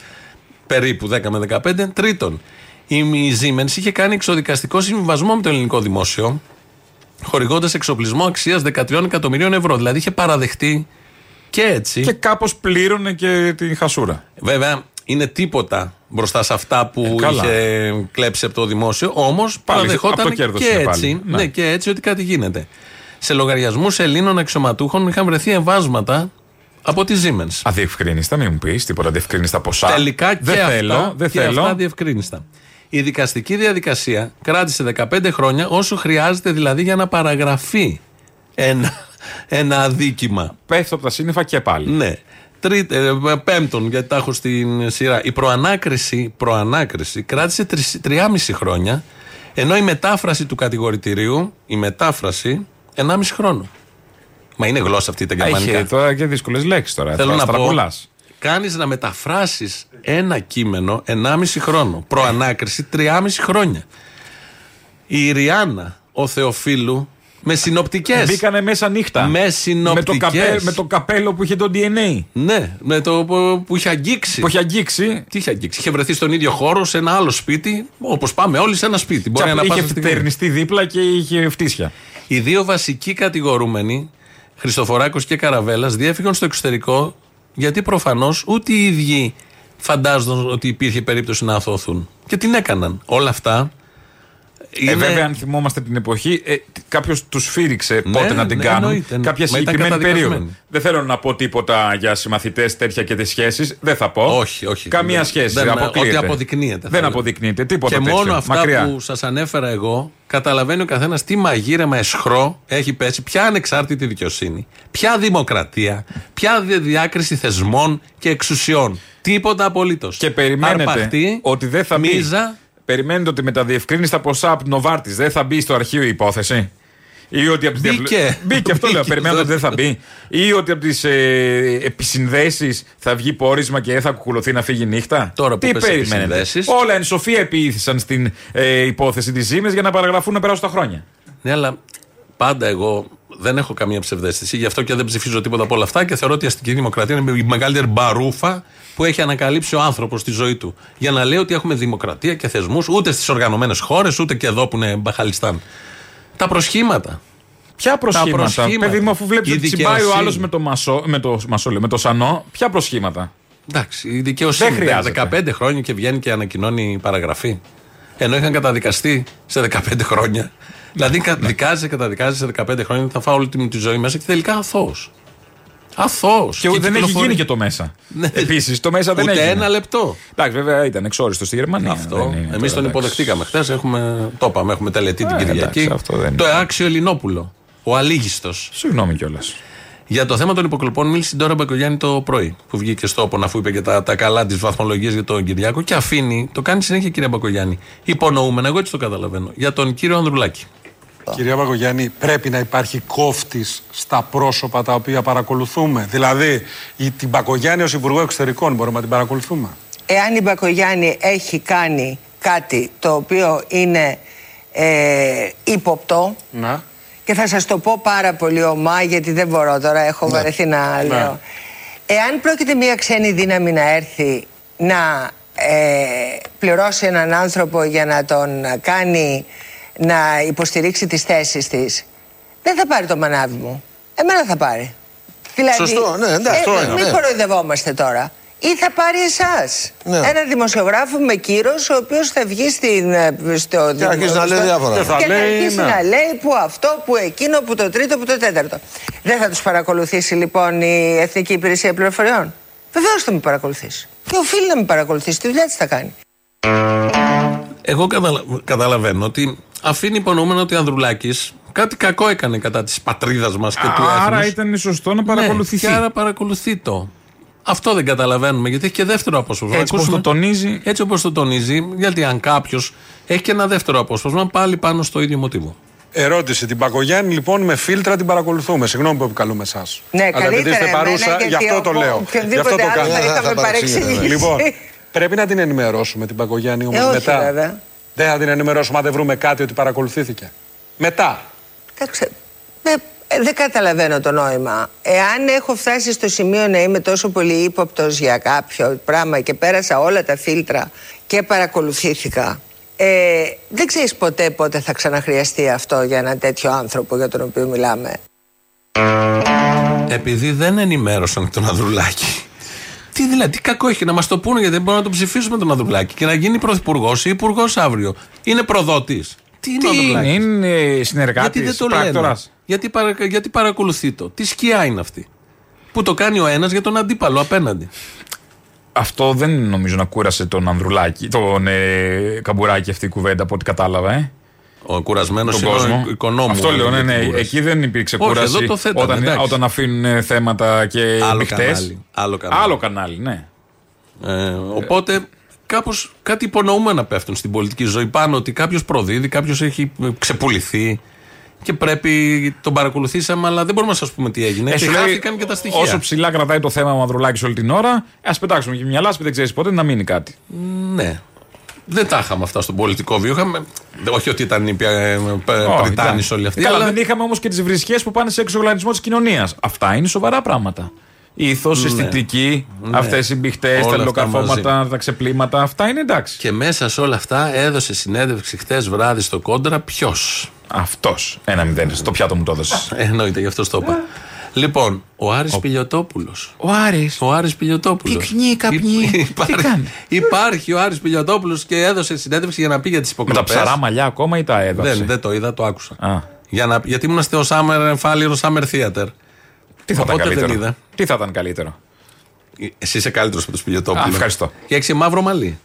περίπου 10 με 15. Τρίτον, η Siemens είχε κάνει εξοδικαστικό συμβιβασμό με το ελληνικό δημόσιο, χορηγώντας εξοπλισμό αξίας 13 εκατομμυρίων ευρώ. Δηλαδή είχε παραδεχτεί και έτσι. Και κάπως πλήρωνε και την χασούρα. Βέβαια, είναι τίποτα μπροστά σε αυτά που Ε, καλά. είχε κλέψει από το δημόσιο. Όμως από παραδεχόταν το κέρδος και είναι έτσι, πάλι. ναι. Ναι. και έτσι ότι κάτι γίνεται. Σε λογαριασμούς Ελλήνων αξιωματούχων είχαν βρεθεί εμβάσματα από τη Siemens. Αδιευκρίνηστα, μην μου πεις τίποτα αδιευκρίνηστα ποσά. Τελικά και δεν αυτά, θέλω, δεν και θέλω. αυτά διευκρίνηστα. Η δικαστική διαδικασία κράτησε 15 χρόνια όσο χρειάζεται δηλαδή για να παραγραφεί ένα, ένα αδίκημα. Πέφτω από τα σύννεφα και πάλι. Ναι. Τρίτε, ε, πέμπτον, γιατί τα έχω στην σειρά. Η προανάκριση, προανάκριση κράτησε τρεις- τριάμιση χρόνια, ενώ η μετάφραση του κατηγορητηρίου, η μετάφραση, 1,5 χρόνο. Μα είναι γλώσσα αυτή τα γερμανικά. Έχει τώρα και δύσκολες λέξεις τώρα. Θέλω να πω, Στραπουλάς. κάνεις να μεταφράσεις ένα κείμενο 1,5 χρόνο. Προανάκριση 3,5 χρόνια. Η Ριάννα, ο Θεοφίλου, με συνοπτικές. Μπήκανε μέσα νύχτα. Με με, το συνοπτικές. καπέ, με το καπέλο που είχε το DNA. Ναι, με το που, που είχε αγγίξει. Που είχε αγγίξει. Τι είχε αγγίξει; Είχε βρεθεί στον ίδιο χώρο, σε ένα άλλο σπίτι, όπως πάμε όλοι σε ένα σπίτι. Μπορεί Και να είχε πάσα στιγμή. φτερνιστεί δίπλα και είχε φτύσια. Οι δύο βασικοί κατηγορούμενοι, Χριστοφοράκος και Καραβέλας, διέφυγαν στο εξωτερικό γιατί προφανώς ούτε οι ίδιοι φαντάζονταν ότι υπήρχε περίπτωση να αθώθουν. Και την έκαναν. Όλα αυτά. Ε, είναι- βέβαια, αν θυμόμαστε την εποχή, ε, κάποιος τους σφύριξε Ναι, πότε να την ναι, κάνουν. εννοείται, ναι. Κάποια Μα ήταν συγκεκριμένη περίοδο. καταδικασμένοι. Δεν θέλω να πω τίποτα για συμμαθητές τέτοια και τις σχέσεις. Δεν θα πω. Όχι, όχι. Καμία Δεν- σχέση. δεν- αποκλείεται. Ότι αποδεικνύεται. θα Δεν έλεγα. αποδεικνύεται. Τίποτα Και τέτοιο. μόνο αυτά Μακριά. που σας ανέφερα εγώ, καταλαβαίνει ο καθένας τι μαγείρεμα εσχρό έχει πέσει, ποια ανεξάρτητη δικαιοσύνη, ποια δημοκρατία, ποια δι- διάκριση θεσμών και εξουσιών. Τίποτα απολύτως. Και περιμένετε Αρπαχτή, ότι δεν θα μπει. μίζα, Περιμένετε ότι με τα διευκρίνηστα ποσά από την Νοβάρτη δεν θα μπει στο αρχείο η υπόθεση. Ή ότι από τις Μπήκε. διαφλε- Μπήκε αυτό λέω. Μπήκε. Περιμένετε ότι δεν θα μπει. Ή ότι από τις ε, επισυνδέσεις θα βγει πόρισμα και δεν θα κουκουλωθεί να φύγει νύχτα. Τώρα που Τι πες περιμένετε; επισυνδέσεις. Όλα εν σοφία επιήθησαν στην ε, υπόθεση της Ζήμε για να παραγραφούν να περάσουν τα χρόνια. Ναι, αλλά πάντα εγώ δεν έχω καμία ψευδέστηση. Γι' αυτό και δεν ψηφίζω τίποτα από όλα αυτά και θεωρώ ότι η αστική δημοκρατία είναι η μεγαλύτερη μπαρούφα που έχει ανακαλύψει ο άνθρωπος στη ζωή του. Για να λέει ότι έχουμε δημοκρατία και θεσμούς ούτε στις οργανωμένες χώρες, ούτε και εδώ που είναι Μπαχαλιστάν. Τα προσχήματα. Ποια προσχήματα; προσχήματα. Παιδί μου, αφού βλέπεις Η ότι τσιμπάει ο δικαιοσύνη. άλλος με το μασό, με το, μασό, λέω, με το σανό, ποια προσχήματα; Εντάξει, η δικαιοσύνη. Δεν χρειάζεται. 15 χρόνια και βγαίνει και ανακοινώνει παραγραφή. Ενώ είχαν καταδικαστεί σε 15 χρόνια. Δηλαδή, κα- δικάζει, καταδικάζει σε 15 χρόνια, θα φάω όλη τη, μου τη ζωή μέσα και τελικά αθώος. Αθώος. Και, δεν έχει γίνει και το μέσα. Επίσης, το μέσα δεν Ναι. Ούτε έγινε. ένα λεπτό. Εντάξει, βέβαια ήταν εξόριστο στη Γερμανία. Αυτό. Δεν είναι Εμείς τώρα, τον εντάξει. υποδεχτήκαμε χθες. Έχουμε, το είπαμε, έχουμε τελετή την Ε, Κυριακή. εντάξει, αυτό δεν το είναι. άξιο Ελληνόπουλο. Ο Αλήγιστος. Συγγνώμη κιόλας. Για το θέμα των υποκλοπών μίλησε η Ντόρα Μπακογιάννη το πρωί που βγήκε στο όπον αφού είπε και τα, τα καλά της βαθμολογίας για τον Κυριάκο και αφήνει, το κάνει συνέχεια κυρία Μπακογιάννη. Υπονοούμενα, εγώ έτσι το καταλαβαίνω. Για τον κύριο Ανδρουλάκη. Κυρία Παγκογιάννη, πρέπει να υπάρχει κόφτης στα πρόσωπα τα οποία παρακολουθούμε. Δηλαδή, η, την Παγκογιάννη ως Υπουργό Εξωτερικών μπορούμε να την παρακολουθούμε; εάν η Μπακογιάννη έχει κάνει κάτι το οποίο είναι ε, ύποπτο Να. και θα σας το πω πάρα πολύ ομά γιατί δεν μπορώ τώρα, έχω Ναι. βαρεθεί να Ναι. λέω. Εάν πρόκειται μια ξένη δύναμη να έρθει να ε, πληρώσει έναν άνθρωπο για να τον κάνει να υποστηρίξει τις θέσεις της, δεν θα πάρει το μανάβι μου. Εμένα θα πάρει. Δηλαδή, Σωστό, ναι, εντάξει, αυτό είναι, Μην ναι. κοροϊδευόμαστε τώρα. Ή θα πάρει εσάς. Ναι. Ένα δημοσιογράφο με κύρος, ο οποίος θα βγει στην, ε, στο. Και αρχίζει να λέει στο- διάφορα. Και Και θα θα λέει, αρχίσει ναι. να λέει που αυτό, που εκείνο, που το τρίτο, που το τέταρτο. Δεν θα τους παρακολουθήσει λοιπόν η Εθνική Υπηρεσία Πληροφοριών; Βεβαίως θα με παρακολουθήσει. Και οφείλει να με παρακολουθήσει. Τη δουλειά της θα κάνει. Εγώ καταλα- καταλαβαίνω ότι αφήνει υπονοούμενο ότι ο Ανδρουλάκης κάτι κακό έκανε κατά της πατρίδας μας και του έθνους. Άρα ήταν σωστό να παρακολουθηθεί. Ναι, και άρα παρακολουθεί το. Αυτό δεν καταλαβαίνουμε γιατί έχει και δεύτερο απόσπασμα. Έτσι όπως Ακούσουμε- το τονίζει. Έτσι όπως το τονίζει, γιατί αν κάποιος έχει και ένα δεύτερο απόσπασμα πάλι πάνω στο ίδιο μοτίβο. Ερώτηση. Την Πακογιάννη λοιπόν με φίλτρα την παρακολουθούμε. Συγγνώμη που επικαλούμε εσά. Ναι, Αλλά επειδή καλύτερα είστε εμένα, παρούσα, γιατί γι' αυτό το ο- λέω. οποιονδήποτε Γι' αυτό το άλλο κάνω. θα είχαμε θα παρεξηγήσει. παρεξηγήσει. Λοιπόν, πρέπει να την ενημερώσουμε την Πακογιάννη όμως Ε, όχι, μετά. Βέβαια. Δεν θα την ενημερώσουμε αν δεν βρούμε κάτι ότι παρακολουθήθηκε. Μετά. Κοίταξε, ε, ε, δεν καταλαβαίνω το νόημα. Εάν έχω φτάσει στο σημείο να είμαι τόσο πολύ ύποπτος για κάποιο πράγμα και πέρασα όλα τα φίλτρα και παρακολουθήθηκα, ε, δεν ξέρεις ποτέ πότε θα ξαναχρειαστεί αυτό για ένα τέτοιο άνθρωπο για τον οποίο μιλάμε. Επειδή δεν ενημέρωσαν τον Ανδρουλάκη. Τι δηλαδή, τι κακό έχει να μας το πούνε γιατί δεν μπορούμε να τον ψηφίσουμε τον Ανδρουλάκη και να γίνει πρωθυπουργός ή υπουργός αύριο. Είναι προδότης. Τι είναι ο Τι είναι, Ανδρουλάκης; είναι συνεργάτης. Γιατί δεν το λένε. Γιατί, παρα, γιατί παρακολουθεί το. Τι σκιά είναι αυτή. Που το κάνει ο ένας για τον αντίπαλο απέναντι. Αυτό δεν νομίζω να κούρασε τον Ανδρουλάκη, τον ε, Καμπουράκη αυτή η κουβέντα από ό,τι κατάλαβα, ε. Ο κουρασμένος Τον είναι κόσμο. ο οικονόμου. Αυτό λέω, ναι, για την ναι. κούραση. Εκεί δεν υπήρξε Όχι, κούραση. εδώ το θέτανε, όταν, εντάξει. όταν αφήνουν ε, θέματα και Άλλο μπιχτές. κανάλι, άλλο κανάλι. Άλλο κανάλι, ναι. Ε, οπότε κάπως κάτι υπονοούμενα πέφτουν στην πολιτική ζωή πάνω ότι κάποιος προδίδει, κάποιος έχει ε, ξεπουληθεί και πρέπει τον παρακολουθήσαμε, αλλά δεν μπορούμε να σας πούμε τι έγινε. Ε, και σου λέει, χάθηκαν και τα στοιχεία. Όσο ψηλά κρατάει το θέμα ο Ανδρουλάκη όλη την ώρα, ας πετάξουμε και μια λάσπη, δεν ξέρεις πότε να μείνει κάτι. Ναι. Δεν τα είχαμε αυτά στον πολιτικό βίο. Είχαμε, όχι ότι ήταν οι ε, Όχι, Πριτάνης εντάξει. όλοι αυτοί. Καλά, αλλά δεν είχαμε όμως και τις βρισχές που πάνε σε εξοργανισμό της κοινωνίας. Αυτά είναι σοβαρά πράγματα. Η ηθός, η Ναι. αισθητική, Ναι. αυτές οι μπιχτέ, Όλα τα αυτά λογοκαρφώματα, τα ξεπλήματα, αυτά είναι εντάξει. Και μέσα σε όλα αυτά έδωσε συνέντευξη χθε βράδυ στο κόντρα ποιος; Αυτός. Ένα μηδέν. Στο πιάτο μου το έδωσες. [laughs] Εννοείται, γι' αυτό το είπα. Λοιπόν, ο Άρης Πιλιοτόπουλος. Ο Άρης. Ο Άρης Πιλιοτόπουλος. Πυκνή, καπνή. Υπάρχει, Τι κάνει; υπάρχει ο Άρης Πιλιοτόπουλος και έδωσε συνέντευξη για να πει για τις Με υποκλοπές. τα ψαρά μαλλιά ακόμα ή τα έδωσε; Δεν, δεν το είδα, το άκουσα. Α. Για να, γιατί ήμουν στο Summer Falliro Summer Theater. Τι θα ήταν Οπότε δεν καλύτερο; είδα. Τι θα ήταν καλύτερο; Εσύ είσαι καλύτερος από τους Πιλιοτόπουλους. Α, ευχαριστώ. Και έχεις μαύρο μαλλί.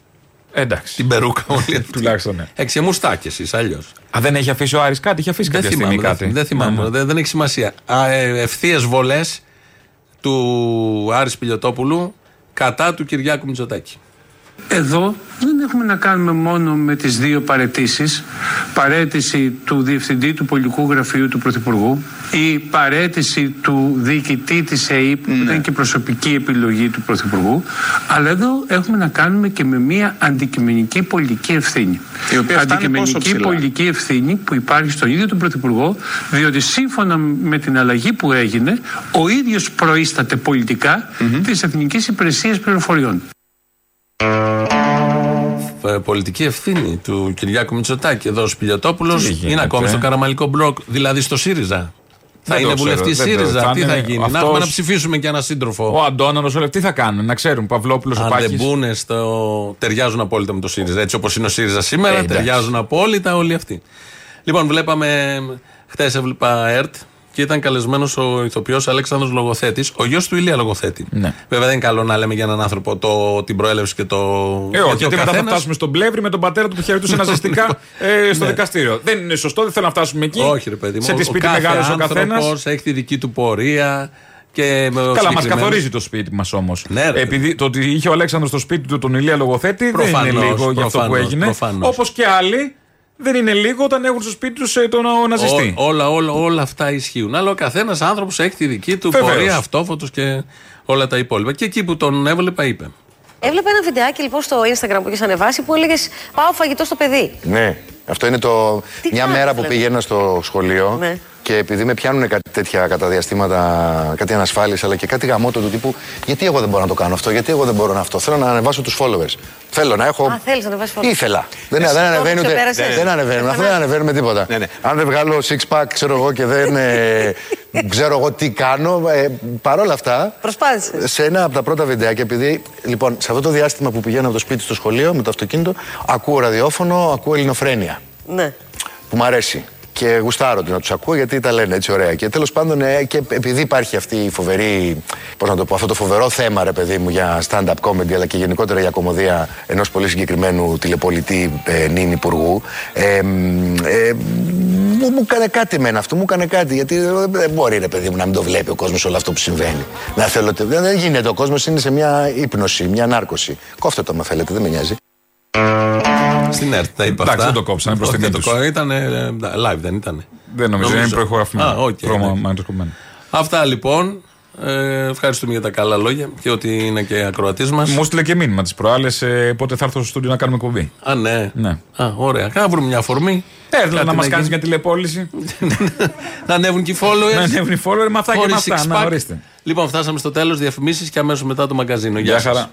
Εντάξει. Την περούκα [laughs] όλη αυτή. Τουλάχιστον ναι. Έχει μουστάκι εσύ, αλλιώς. Α, δεν έχει αφήσει ο Άρης κάτι, έχει αφήσει Δεν κάποια στιγμή θυμάμαι, κάτι. δεν, δεν θυμάμαι, Ναι, ναι. δεν, δεν έχει σημασία. Ευθείες βολές του Άρης Πιλιοτόπουλου κατά του Κυριάκου Μητσοτάκη. Εδώ δεν έχουμε να κάνουμε μόνο με τις δύο παρετήσεις. Παρέτηση του Διευθυντή του Πολιτικού Γραφείου του Πρωθυπουργού ή παρέτηση του διοικητή της ΕΕΠ που ήταν και προσωπική επιλογή του Πρωθυπουργού. Αλλά εδώ έχουμε να κάνουμε και με μια αντικειμενική πολιτική ευθύνη. Η οποία φτάνει πόσο αντικειμενική ψηλά; πολιτική ευθύνη που υπάρχει στον ίδιο τον Πρωθυπουργό διότι σύμφωνα με την αλλαγή που έγινε ο ίδιος προείσταται πολιτικά της Εθνικής Υπηρεσίας Πληροφοριών. Ε, Πολιτική ευθύνη του Κυριάκου Μητσοτάκη. Εδώ ο Πιλιοτόπουλο Τι γίνεται, είναι ακόμη ε; στο καραμαλικό μπλοκ, δηλαδή στο ΣΥΡΙΖΑ. Θα Δεν είναι το ξέρω, βουλευτής δεν το- ΣΥΡΙΖΑ; θα Τι είναι- θα γίνει, να αυτός- έχουμε να ψηφίσουμε και ένα σύντροφο. Ο Αντώναλο, όλα τι θα κάνουν, να ξέρουν. Παυλόπουλος, ο Αν δεν Πάκης. μπουν στο. ταιριάζουν απόλυτα με το ΣΥΡΙΖΑ. Έτσι όπως είναι ο ΣΥΡΙΖΑ σήμερα, Ε, εντάξει. ταιριάζουν απόλυτα όλοι αυτοί. Λοιπόν, βλέπαμε. Χθες έβλεπα ΕΡΤ και ήταν καλεσμένος ο ηθοποιός Αλέξανδρος Λογοθέτης, ο γιος του Ηλία Λογοθέτη. Ναι. Βέβαια δεν είναι καλό να λέμε για έναν άνθρωπο το, την προέλευση και το. Ε, όχι, ο γιατί μετά θα καθένας- φτάσουμε στον Πλεύρη με τον πατέρα του που χαιρετούσε [laughs] ναζιστικά ε, στο Ναι. δικαστήριο. Δεν είναι σωστό, δεν θέλω να φτάσουμε εκεί. Όχι, ρε παιδί μου. Σε τι ο σπίτι κάθε μεγάλο ο καθένας. άνθρωπος έχει τη δική του πορεία. Και με Καλά, μας συγκεκριμένους- καθορίζει το σπίτι μας όμως. Ναι, ρε. Επειδή το ότι είχε ο Αλέξανδρος στο σπίτι του τον Ηλία Λογοθέτη δεν Προφανώς, είναι λίγο για αυτό που προφανώς, έγινε. προφανώς. Όπως και άλλοι δεν είναι λίγο όταν έχουν στο σπίτι τους τον ο, ναζιστή. Ό, όλα, όλα, όλα αυτά ισχύουν. Αλλά ο καθένας άνθρωπος έχει τη δική του Βεβαίως. πορεία, αυτόφωτος και όλα τα υπόλοιπα. Και εκεί που τον έβλεπα, είπε. Έβλεπα ένα βιντεάκι λοιπόν στο Instagram που είχες ανεβάσει που έλεγες Πάω φαγητό στο παιδί. Ναι, αυτό είναι το. Τι μια κάνεις, μέρα που δηλαδή; πήγαινα στο σχολείο Ναι. Και επειδή με πιάνουν κάτι τέτοια κατά διαστήματα, κάτι ανασφάλειες αλλά και κάτι γαμότο του τύπου, γιατί εγώ δεν μπορώ να το κάνω αυτό, γιατί εγώ δεν μπορώ να αυτό. Θέλω να ανεβάσω τους followers. Θέλω να έχω. Α, θέλεις να ανεβάσεις φωτό. Ήθελα. Δεν, Εσύ δεν το ανεβαίνει ούτε. ξεπέρασες. Δεν ανεβαίνουν. Αυτό δεν ανεβαίνουν με τίποτα. Αν δεν βγάλω six pack, ξέρω εγώ και δεν. ε, ξέρω εγώ τι κάνω. Ε, Παρ' όλα αυτά. Προσπάθησες. Σε ένα από τα πρώτα βιντεάκια, επειδή λοιπόν σε αυτό το διάστημα που πηγαίνω από το σπίτι στο σχολείο με το αυτοκίνητο, ακούω ραδιόφωνο, ακούω ελληνοφρένεια Ναι. που μου αρέσει. Και γουστάρω την να τους ακούω γιατί τα λένε έτσι ωραία. Και τέλος πάντων, ε, και επειδή υπάρχει αυτή η φοβερή, πώς να το πω, αυτό το φοβερό θέμα, ρε παιδί μου, για stand-up comedy, αλλά και γενικότερα για κομμωδία ενός πολύ συγκεκριμένου τηλεπολιτή ε, νυν υπουργού, ε, μ, ε, μου, μου έκανε κάτι με αυτό, μου έκανε κάτι. Γιατί ε, δεν μπορεί, ρε παιδί μου, να μην το βλέπει ο κόσμος όλο αυτό που συμβαίνει. Να θέλω, δεν δεν γίνεται. Ο κόσμος είναι σε μια ύπνωση, μια νάρκωση. Κόψτε το, αν θέλετε, δεν με νοιάζει. Στην ΕΡΤ τα είπα Εντάξει, αυτά. δεν το κόψανε, προς Όχι, τιμή δεν το τους. κόψανε. Ήταν ε, live, δεν ήταν. Δεν νομίζω, είναι προηχογραφημένο. Α, οκ, Πρόμα- εντάξει. μαγνητοσκοπημένο. Αυτά λοιπόν. Ε, ευχαριστούμε για τα καλά λόγια και ότι είναι και ακροατής μας. Μου 'στειλε και μήνυμα τις προάλλες πότε θα έρθω στο στούντιο να κάνουμε εκπομπή. Α, ναι. Ναι. Α, ωραία. Κάνα βρούμε μια αφορμή. Έρθω Κάτι να μας γίνει. κάνεις μια τηλεπόληση. [laughs] να ανέβουν και οι followers. Να ανέβουν οι followers με αυτά και με Χωρίς αυτά. six Να pack. ορίστε. Λοιπόν, φτάσαμε στο τέλος. Διαφημίσεις και αμέσως μετά το μαγκαζίνο. Γεια Γεια σας. χαρά.